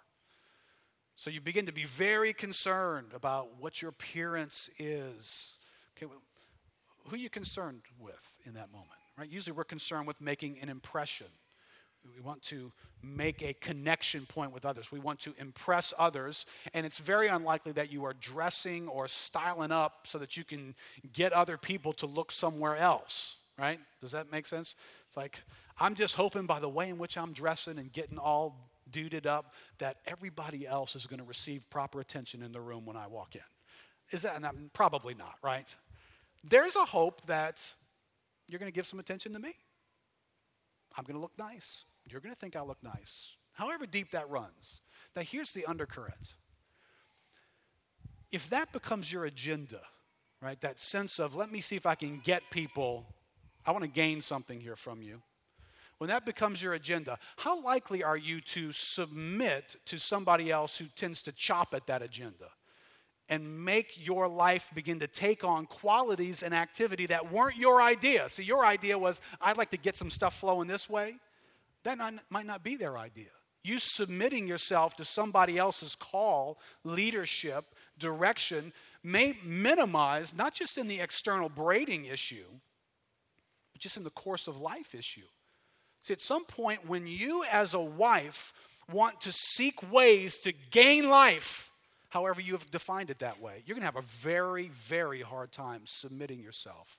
So you begin to be very concerned about what your appearance is. Okay, well, who are you concerned with in that moment? Right? Usually we're concerned with making an impression. We want to make a connection point with others. We want to impress others. And it's very unlikely that you are dressing or styling up so that you can get other people to look somewhere else, right? Does that make sense? It's like, I'm just hoping by the way in which I'm dressing and getting all duded up that everybody else is going to receive proper attention in the room when I walk in. Is that and that probably not, right? There's a hope that you're going to give some attention to me. I'm going to look nice. You're going to think I look nice, however deep that runs. Now, here's the undercurrent. If that becomes your agenda, right, that sense of let me see if I can get people, I want to gain something here from you. When that becomes your agenda, how likely are you to submit to somebody else who tends to chop at that agenda? And make your life begin to take on qualities and activity that weren't your idea. See, your idea was, I'd like to get some stuff flowing this way. That not, might not be their idea. You submitting yourself to somebody else's call, leadership, direction may minimize, not just in the external braiding issue, but just in the course of life issue. See, at some point, when you as a wife want to seek ways to gain life, however you have defined it that way, you're going to have a very, very hard time submitting yourself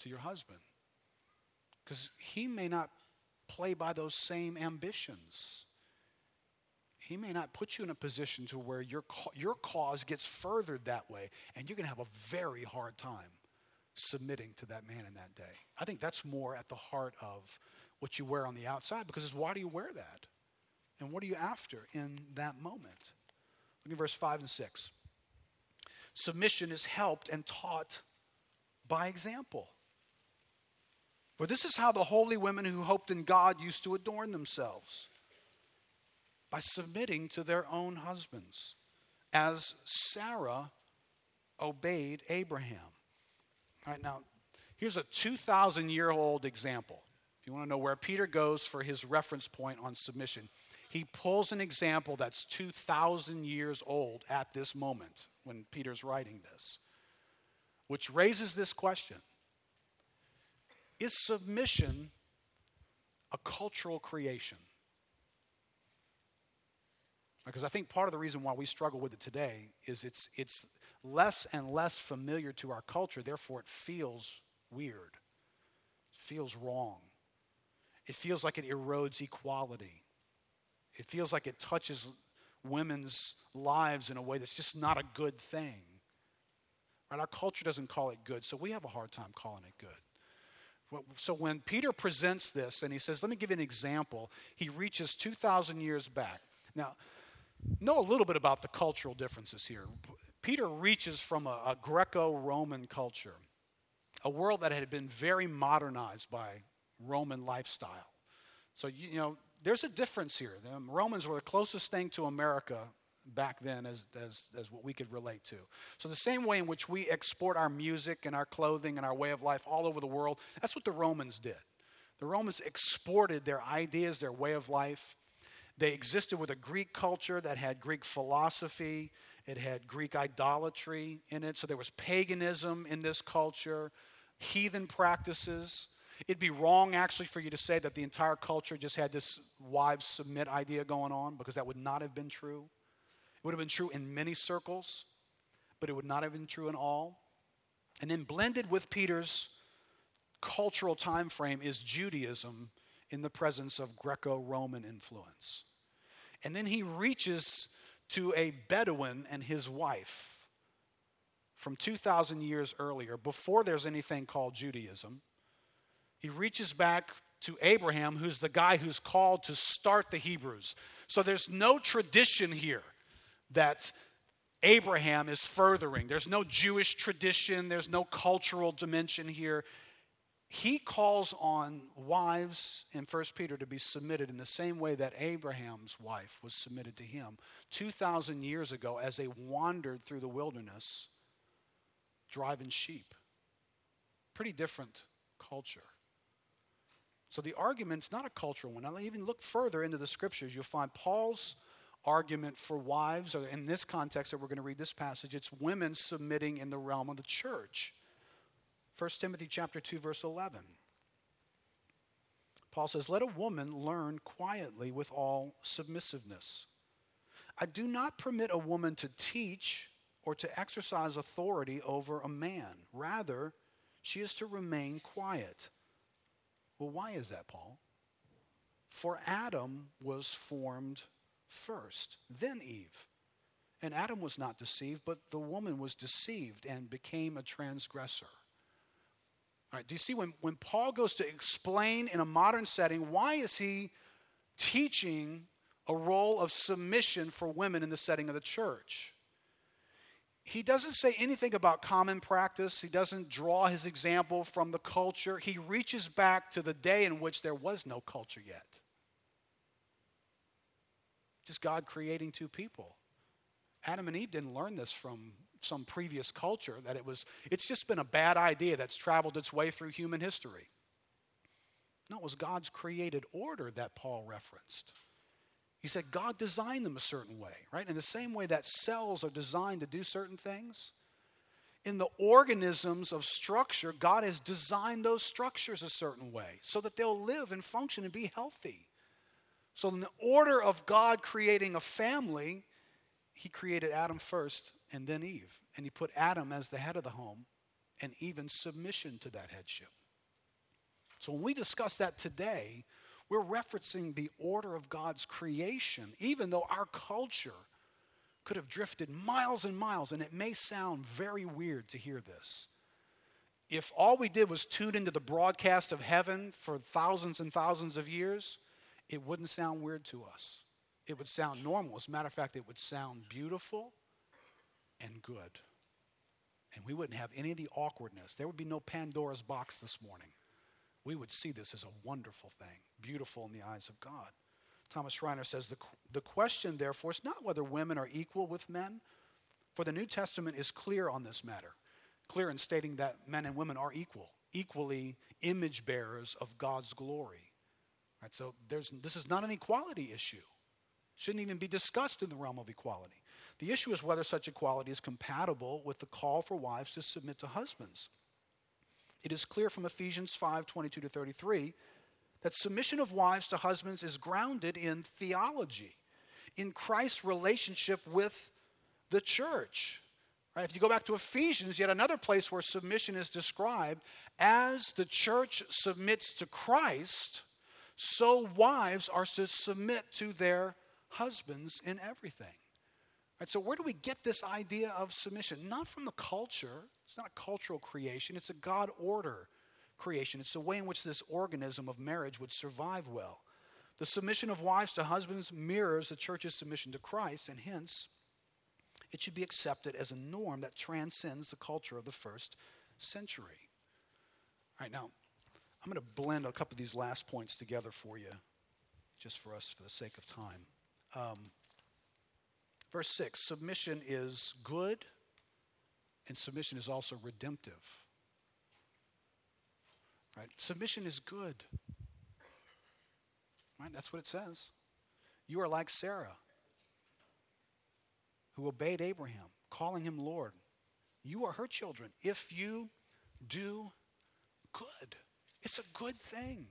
to your husband. Because he may not play by those same ambitions. He may not put you in a position to where your, your cause gets furthered that way, and you're going to have a very hard time submitting to that man in that day. I think that's more at the heart of what you wear on the outside because it's why do you wear that? And what are you after in that moment? Look at verse 5 and 6. Submission is helped and taught by example. For this is how the holy women who hoped in God used to adorn themselves by submitting to their own husbands, as Sarah obeyed Abraham. All right, now, here's a 2,000 year old example. If you want to know where Peter goes for his reference point on submission, he pulls an example that's 2,000 years old at this moment when Peter's writing this, which raises this question Is submission a cultural creation? Because I think part of the reason why we struggle with it today is it's, it's less and less familiar to our culture, therefore, it feels weird, it feels wrong. It feels like it erodes equality. It feels like it touches women's lives in a way that's just not a good thing. Right? Our culture doesn't call it good, so we have a hard time calling it good. So when Peter presents this and he says, Let me give you an example, he reaches 2,000 years back. Now, know a little bit about the cultural differences here. Peter reaches from a, a Greco Roman culture, a world that had been very modernized by Roman lifestyle. So, you, you know, there's a difference here. The Romans were the closest thing to America back then as, as, as what we could relate to. So, the same way in which we export our music and our clothing and our way of life all over the world, that's what the Romans did. The Romans exported their ideas, their way of life. They existed with a Greek culture that had Greek philosophy, it had Greek idolatry in it. So, there was paganism in this culture, heathen practices. It'd be wrong, actually, for you to say that the entire culture just had this wives submit idea going on because that would not have been true. It would have been true in many circles, but it would not have been true in all. And then blended with Peter's cultural time frame is Judaism in the presence of Greco Roman influence. And then he reaches to a Bedouin and his wife from 2,000 years earlier, before there's anything called Judaism. He reaches back to Abraham, who's the guy who's called to start the Hebrews. So there's no tradition here that Abraham is furthering. There's no Jewish tradition, there's no cultural dimension here. He calls on wives in 1 Peter to be submitted in the same way that Abraham's wife was submitted to him 2,000 years ago as they wandered through the wilderness driving sheep. Pretty different culture. So the argument's not a cultural one. I'll even look further into the scriptures. You'll find Paul's argument for wives, or in this context that we're going to read this passage, it's women submitting in the realm of the church. 1 Timothy chapter 2 verse 11. Paul says, "Let a woman learn quietly with all submissiveness. I do not permit a woman to teach or to exercise authority over a man. Rather, she is to remain quiet." Well, why is that, Paul? For Adam was formed first, then Eve. And Adam was not deceived, but the woman was deceived and became a transgressor. All right, do you see when, when Paul goes to explain in a modern setting, why is he teaching a role of submission for women in the setting of the church? He doesn't say anything about common practice. He doesn't draw his example from the culture. He reaches back to the day in which there was no culture yet. Just God creating two people. Adam and Eve didn't learn this from some previous culture that it was it's just been a bad idea that's traveled its way through human history. No, it was God's created order that Paul referenced. He said God designed them a certain way, right? In the same way that cells are designed to do certain things, in the organisms of structure, God has designed those structures a certain way so that they'll live and function and be healthy. So, in the order of God creating a family, He created Adam first and then Eve. And He put Adam as the head of the home and even submission to that headship. So, when we discuss that today, we're referencing the order of God's creation, even though our culture could have drifted miles and miles, and it may sound very weird to hear this. if all we did was tune into the broadcast of heaven for thousands and thousands of years, it wouldn't sound weird to us. It would sound normal. As a matter of fact, it would sound beautiful and good. And we wouldn't have any of the awkwardness. There would be no Pandora's box this morning. We would see this as a wonderful thing, beautiful in the eyes of God. Thomas Schreiner says the, the question, therefore, is not whether women are equal with men, for the New Testament is clear on this matter, clear in stating that men and women are equal, equally image bearers of God's glory. Right, so there's, this is not an equality issue. Shouldn't even be discussed in the realm of equality. The issue is whether such equality is compatible with the call for wives to submit to husbands. It is clear from Ephesians 5 22 to 33 that submission of wives to husbands is grounded in theology, in Christ's relationship with the church. Right? If you go back to Ephesians, yet another place where submission is described as the church submits to Christ, so wives are to submit to their husbands in everything. Right, so, where do we get this idea of submission? Not from the culture. It's not a cultural creation, it's a God order creation. It's the way in which this organism of marriage would survive well. The submission of wives to husbands mirrors the church's submission to Christ, and hence, it should be accepted as a norm that transcends the culture of the first century. All right, now, I'm going to blend a couple of these last points together for you, just for us for the sake of time. Um, verse 6 submission is good, and submission is also redemptive. Right? Submission is good. Right? That's what it says. You are like Sarah, who obeyed Abraham, calling him Lord. You are her children if you do good. It's a good thing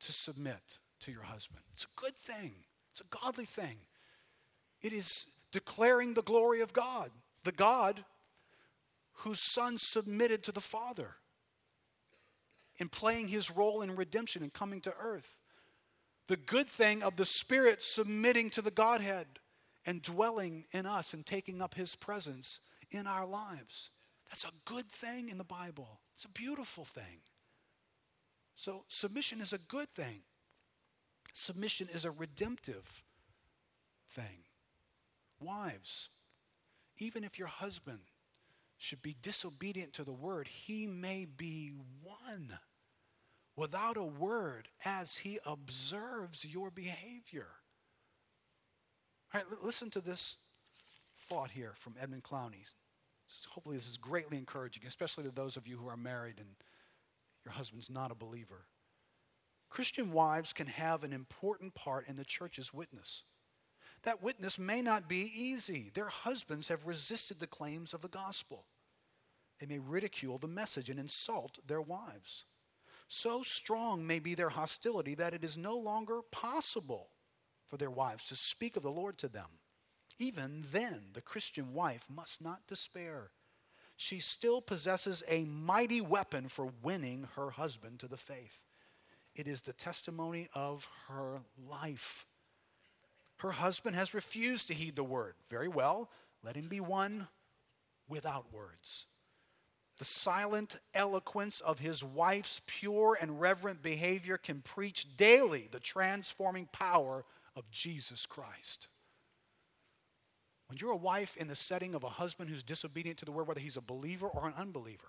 to submit to your husband. It's a good thing. It's a godly thing. It is declaring the glory of God, the God whose son submitted to the Father in playing his role in redemption and coming to earth. The good thing of the Spirit submitting to the Godhead and dwelling in us and taking up his presence in our lives. That's a good thing in the Bible. It's a beautiful thing. So, submission is a good thing. Submission is a redemptive thing. Wives, even if your husband should be disobedient to the word, he may be won without a word as he observes your behavior. All right, listen to this thought here from Edmund Clowney. Hopefully, this is greatly encouraging, especially to those of you who are married and your husband's not a believer. Christian wives can have an important part in the church's witness. That witness may not be easy. Their husbands have resisted the claims of the gospel. They may ridicule the message and insult their wives. So strong may be their hostility that it is no longer possible for their wives to speak of the Lord to them. Even then, the Christian wife must not despair. She still possesses a mighty weapon for winning her husband to the faith. It is the testimony of her life. Her husband has refused to heed the word. Very well, let him be won without words. The silent eloquence of his wife's pure and reverent behavior can preach daily the transforming power of Jesus Christ. When you're a wife in the setting of a husband who's disobedient to the word, whether he's a believer or an unbeliever,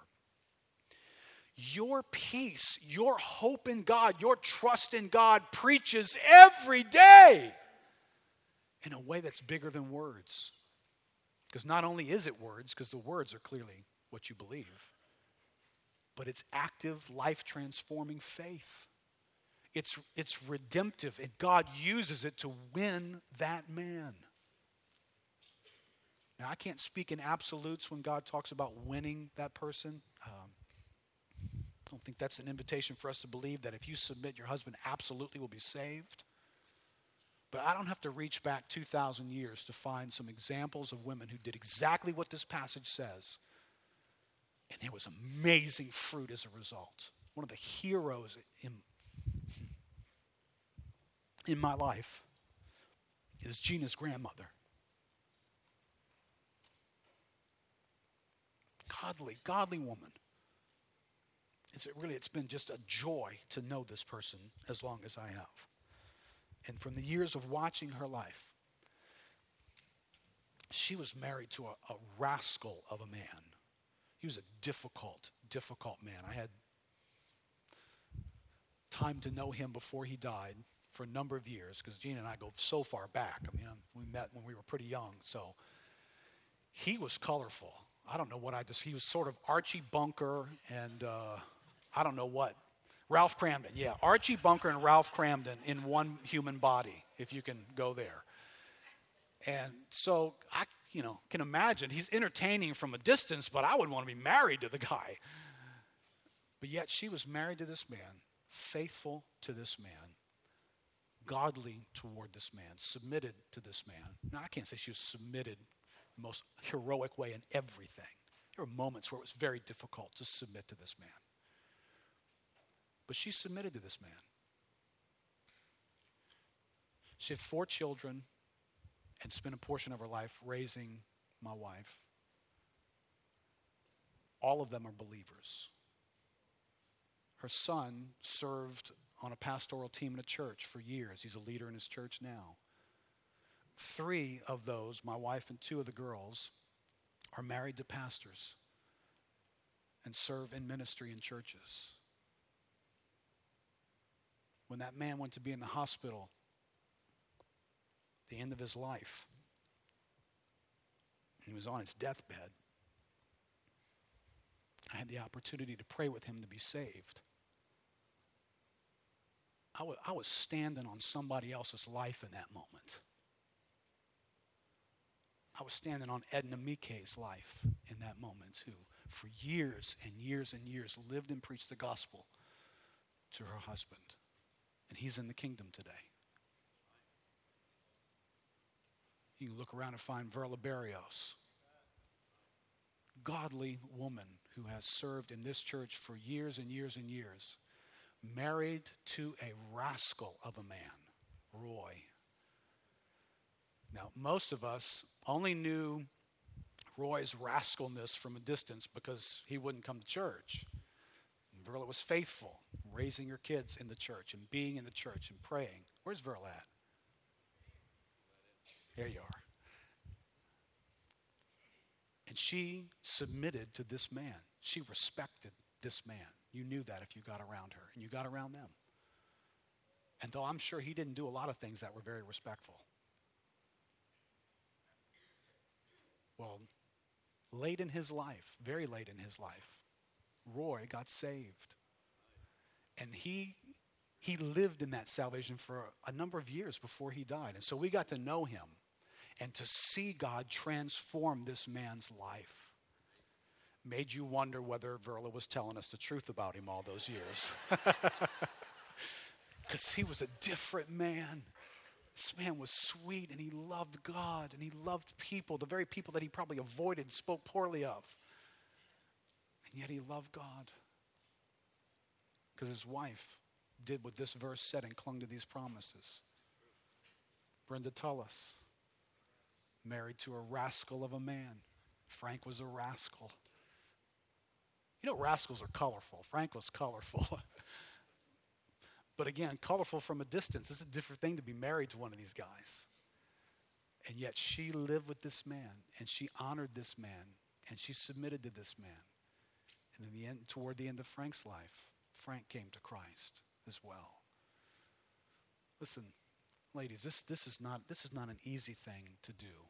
your peace, your hope in God, your trust in God preaches every day in a way that's bigger than words. Because not only is it words, because the words are clearly what you believe, but it's active, life transforming faith. It's, it's redemptive, and God uses it to win that man. Now, I can't speak in absolutes when God talks about winning that person. Um, I don't think that's an invitation for us to believe that if you submit, your husband absolutely will be saved. But I don't have to reach back 2,000 years to find some examples of women who did exactly what this passage says. And there was amazing fruit as a result. One of the heroes in, in my life is Gina's grandmother. Godly, godly woman. it's really it's been just a joy to know this person as long as I have. And from the years of watching her life, she was married to a, a rascal of a man. He was a difficult, difficult man. I had time to know him before he died for a number of years because Gina and I go so far back. I mean, we met when we were pretty young. So he was colorful. I don't know what I just, he was sort of Archie Bunker and uh, I don't know what. Ralph Kramden, yeah. Archie Bunker and Ralph Kramden in one human body, if you can go there. And so I, you know, can imagine he's entertaining from a distance, but I would want to be married to the guy. But yet she was married to this man, faithful to this man, godly toward this man, submitted to this man. Now, I can't say she was submitted the most heroic way in everything. There were moments where it was very difficult to submit to this man. But she submitted to this man. She had four children and spent a portion of her life raising my wife. All of them are believers. Her son served on a pastoral team in a church for years. He's a leader in his church now. Three of those, my wife and two of the girls, are married to pastors and serve in ministry in churches. When that man went to be in the hospital, the end of his life, he was on his deathbed. I had the opportunity to pray with him to be saved. I, w- I was standing on somebody else's life in that moment. I was standing on Edna Mike's life in that moment, who for years and years and years lived and preached the gospel to her husband. And he's in the kingdom today. You can look around and find Verla Barrios, godly woman who has served in this church for years and years and years married to a rascal of a man, Roy. Now, most of us only knew Roy's rascalness from a distance because he wouldn't come to church. Verla was faithful, raising her kids in the church and being in the church and praying. Where's Verla at? There you are. And she submitted to this man. She respected this man. You knew that if you got around her, and you got around them. And though I'm sure he didn't do a lot of things that were very respectful. Well, late in his life, very late in his life, Roy got saved. And he he lived in that salvation for a number of years before he died. And so we got to know him and to see God transform this man's life made you wonder whether Verla was telling us the truth about him all those years. Because he was a different man. This man was sweet and he loved God and he loved people, the very people that he probably avoided and spoke poorly of. And yet he loved God. Because his wife did what this verse said and clung to these promises. Brenda Tullis, married to a rascal of a man. Frank was a rascal. You know, rascals are colorful. Frank was colorful. but again, colorful from a distance. It's a different thing to be married to one of these guys. And yet she lived with this man and she honored this man and she submitted to this man. And in the end, toward the end of Frank's life, Frank came to Christ as well. Listen, ladies, this, this, is not, this is not an easy thing to do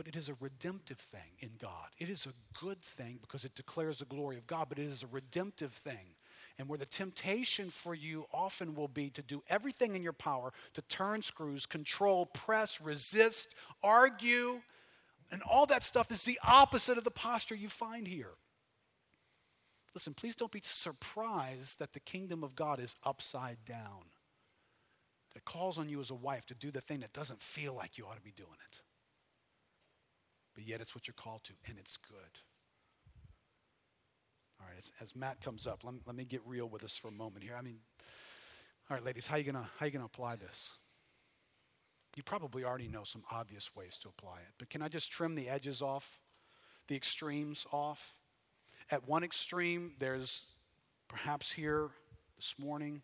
but it is a redemptive thing in God. It is a good thing because it declares the glory of God, but it is a redemptive thing. And where the temptation for you often will be to do everything in your power to turn screws, control, press, resist, argue, and all that stuff is the opposite of the posture you find here. Listen, please don't be surprised that the kingdom of God is upside down. That calls on you as a wife to do the thing that doesn't feel like you ought to be doing it but yet it's what you're called to, and it's good. All right, as, as Matt comes up, let me, let me get real with us for a moment here. I mean, all right, ladies, how are you gonna apply this? You probably already know some obvious ways to apply it, but can I just trim the edges off, the extremes off? At one extreme, there's perhaps here this morning,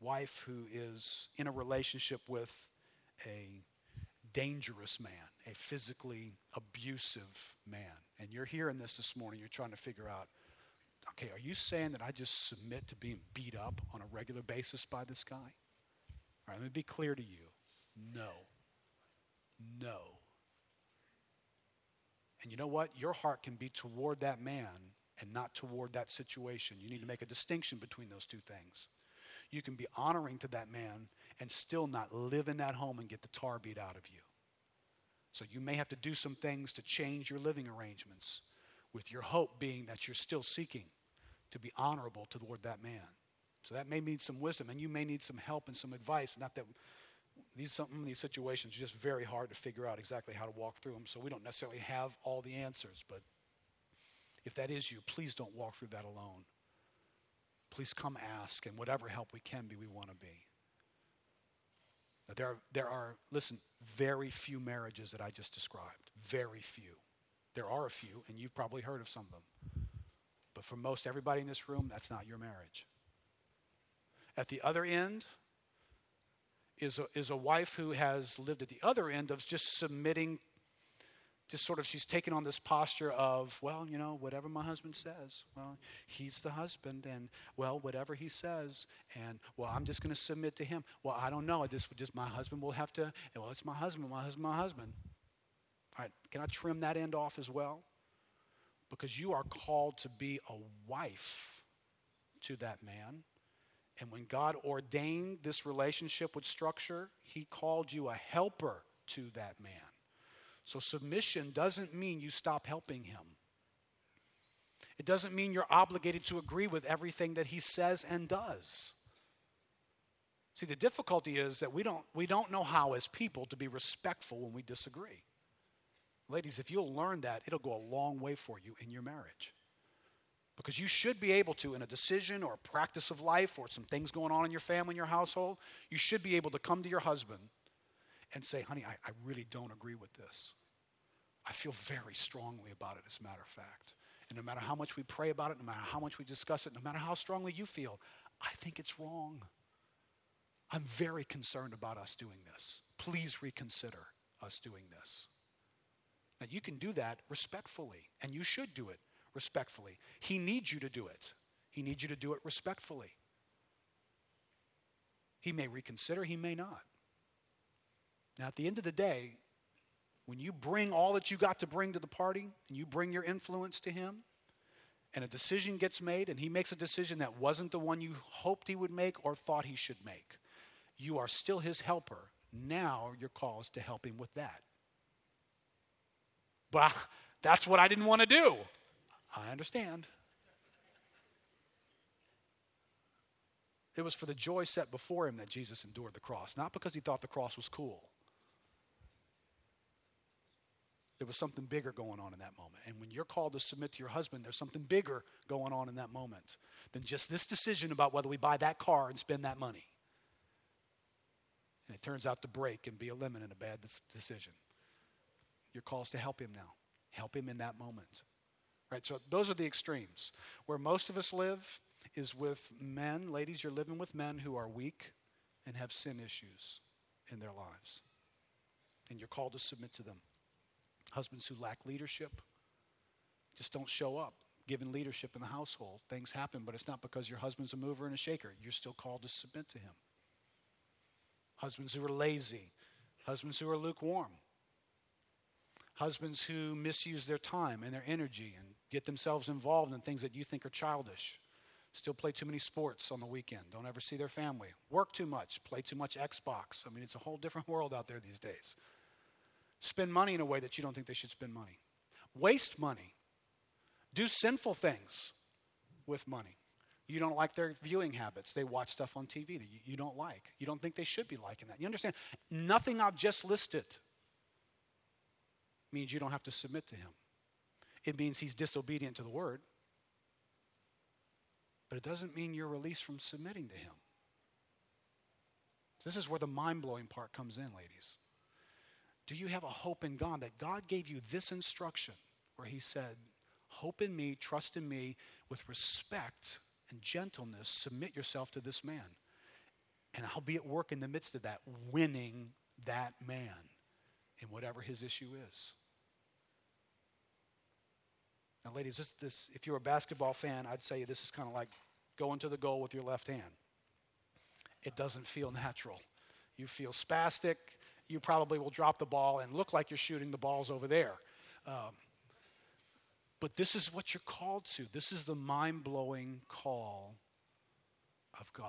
wife who is in a relationship with a dangerous man, a physically abusive man. And you're hearing this this morning, you're trying to figure out okay, are you saying that I just submit to being beat up on a regular basis by this guy? All right, let me be clear to you. No. No. And you know what? Your heart can be toward that man and not toward that situation. You need to make a distinction between those two things. You can be honoring to that man and still not live in that home and get the tar beat out of you. So you may have to do some things to change your living arrangements, with your hope being that you're still seeking to be honorable toward that man. So that may need some wisdom, and you may need some help and some advice. Not that these some these situations are just very hard to figure out exactly how to walk through them. So we don't necessarily have all the answers, but if that is you, please don't walk through that alone. Please come ask, and whatever help we can be, we want to be. Now, there, are, there are, listen, very few marriages that I just described. Very few. There are a few, and you've probably heard of some of them. But for most everybody in this room, that's not your marriage. At the other end is a, is a wife who has lived at the other end of just submitting just sort of she's taken on this posture of well you know whatever my husband says well he's the husband and well whatever he says and well i'm just going to submit to him. Well i don't know. This just my husband will have to well it's my husband my husband my husband. All right can i trim that end off as well? Because you are called to be a wife to that man and when god ordained this relationship with structure he called you a helper to that man so submission doesn't mean you stop helping him. It doesn't mean you're obligated to agree with everything that he says and does. See, the difficulty is that we don't, we don't know how, as people, to be respectful when we disagree. Ladies, if you'll learn that, it'll go a long way for you in your marriage. Because you should be able to, in a decision or a practice of life or some things going on in your family, in your household, you should be able to come to your husband and say, honey, I, I really don't agree with this. I feel very strongly about it, as a matter of fact. And no matter how much we pray about it, no matter how much we discuss it, no matter how strongly you feel, I think it's wrong. I'm very concerned about us doing this. Please reconsider us doing this. Now, you can do that respectfully, and you should do it respectfully. He needs you to do it, He needs you to do it respectfully. He may reconsider, he may not. Now, at the end of the day, when you bring all that you got to bring to the party and you bring your influence to him, and a decision gets made, and he makes a decision that wasn't the one you hoped he would make or thought he should make, you are still his helper. Now your call is to help him with that. But that's what I didn't want to do. I understand. It was for the joy set before him that Jesus endured the cross, not because he thought the cross was cool. There was something bigger going on in that moment. And when you're called to submit to your husband, there's something bigger going on in that moment than just this decision about whether we buy that car and spend that money. And it turns out to break and be a lemon in a bad decision. Your call is to help him now. Help him in that moment. Right? So those are the extremes. Where most of us live is with men, ladies, you're living with men who are weak and have sin issues in their lives. And you're called to submit to them. Husbands who lack leadership just don't show up Given leadership in the household. Things happen, but it's not because your husband's a mover and a shaker. You're still called to submit to him. Husbands who are lazy, husbands who are lukewarm, husbands who misuse their time and their energy and get themselves involved in things that you think are childish. Still play too many sports on the weekend. Don't ever see their family. Work too much. Play too much Xbox. I mean, it's a whole different world out there these days spend money in a way that you don't think they should spend money, waste money, do sinful things with money. You don't like their viewing habits. They watch stuff on TV that you, don't like. You don't think they should be liking that. You understand? Nothing I've just listed means you don't have to submit to him. It means he's disobedient to the word, but it doesn't mean you're released from submitting to him. This is where the mind blowing part comes in, ladies. Do you have a hope in God that God gave you this instruction where He said, Hope in me, trust in me, with respect and gentleness, submit yourself to this man. And I'll be at work in the midst of that, winning that man in whatever his issue is. Now, ladies, this, this, if you're a basketball fan, I'd say this is kind of like going to the goal with your left hand. It doesn't feel natural. You feel spastic. You probably will drop the ball and look like you're shooting the balls over there. Um, but this is what you're called to. This is the mind blowing call of God.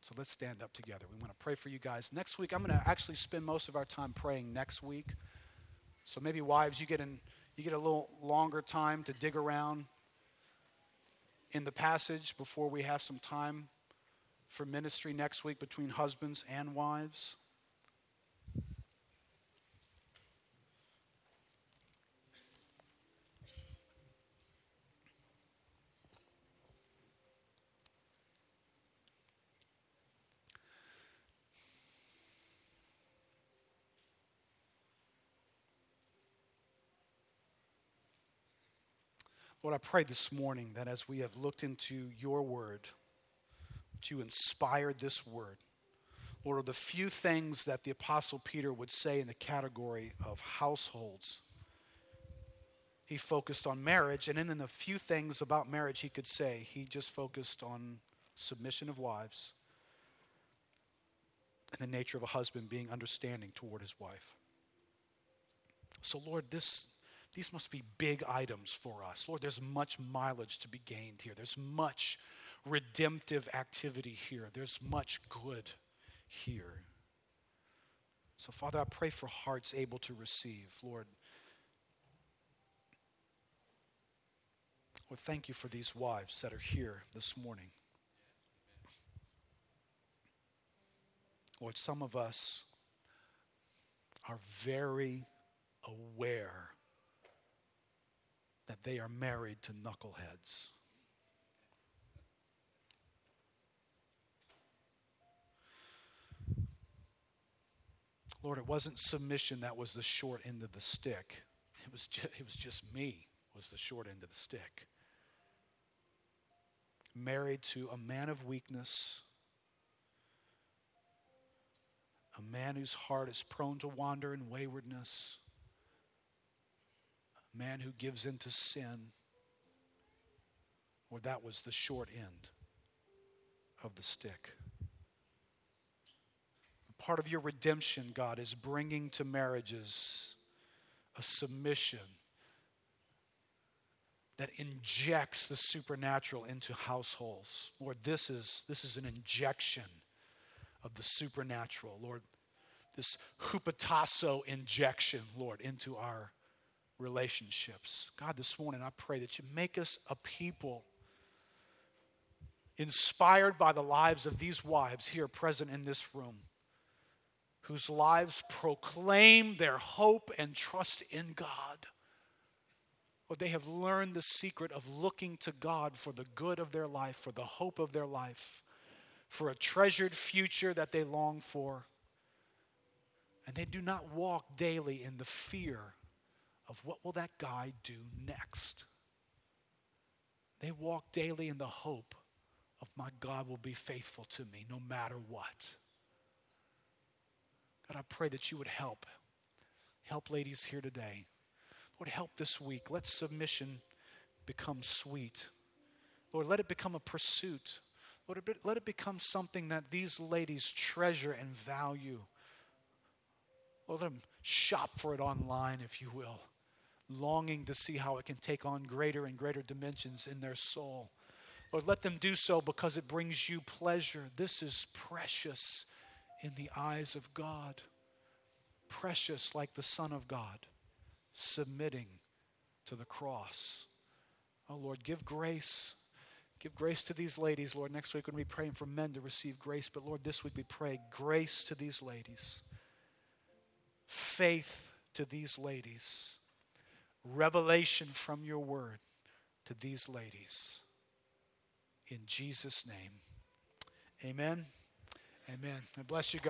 So let's stand up together. We want to pray for you guys. Next week, I'm going to actually spend most of our time praying next week. So maybe wives, you get in, you get a little longer time to dig around in the passage before we have some time for ministry next week between husbands and wives. Lord, I pray this morning that as we have looked into your word, that you inspired this word. Lord, of the few things that the Apostle Peter would say in the category of households, he focused on marriage, and in the few things about marriage he could say, he just focused on submission of wives and the nature of a husband being understanding toward his wife. So, Lord, this these must be big items for us. Lord, there's much mileage to be gained here. There's much redemptive activity here. There's much good here. So, Father, I pray for hearts able to receive. Lord, Lord, thank you for these wives that are here this morning. Lord, some of us are very aware that they are married to knuckleheads. Lord, it wasn't submission that was the short end of the stick. It was just, it was just me was the short end of the stick. Married to a man of weakness, a man whose heart is prone to wander and waywardness, man who gives into sin, or that was the short end of the stick. Part of your redemption, God, is bringing to marriages a submission that injects the supernatural into households. Lord, this is, this is an injection of the supernatural. Lord, this hupotasso injection, Lord, into our relationships. God, this morning I pray that you make us a people inspired by the lives of these wives here present in this room, whose lives proclaim their hope and trust in God. Or they have learned the secret of looking to God for the good of their life, for the hope of their life, for a treasured future that they long for. And they do not walk daily in the fear of what will that guy do next. They walk daily in the hope of my God will be faithful to me no matter what. God, I pray that you would help. Help ladies here today. Lord, help this week. Let submission become sweet. Lord, let it become a pursuit. Lord, let it become something that these ladies treasure and value. Lord, let them shop for it online, if you will longing to see how it can take on greater and greater dimensions in their soul. Lord, let them do so because it brings you pleasure. This is precious in the eyes of God. Precious like the Son of God, submitting to the cross. Oh, Lord, give grace. Give grace to these ladies, Lord. Next week, when we praying for men to receive grace, but Lord, this week we pray grace to these ladies, faith to these ladies revelation from your word to these ladies. In Jesus' name. Amen. Amen. I bless you, God.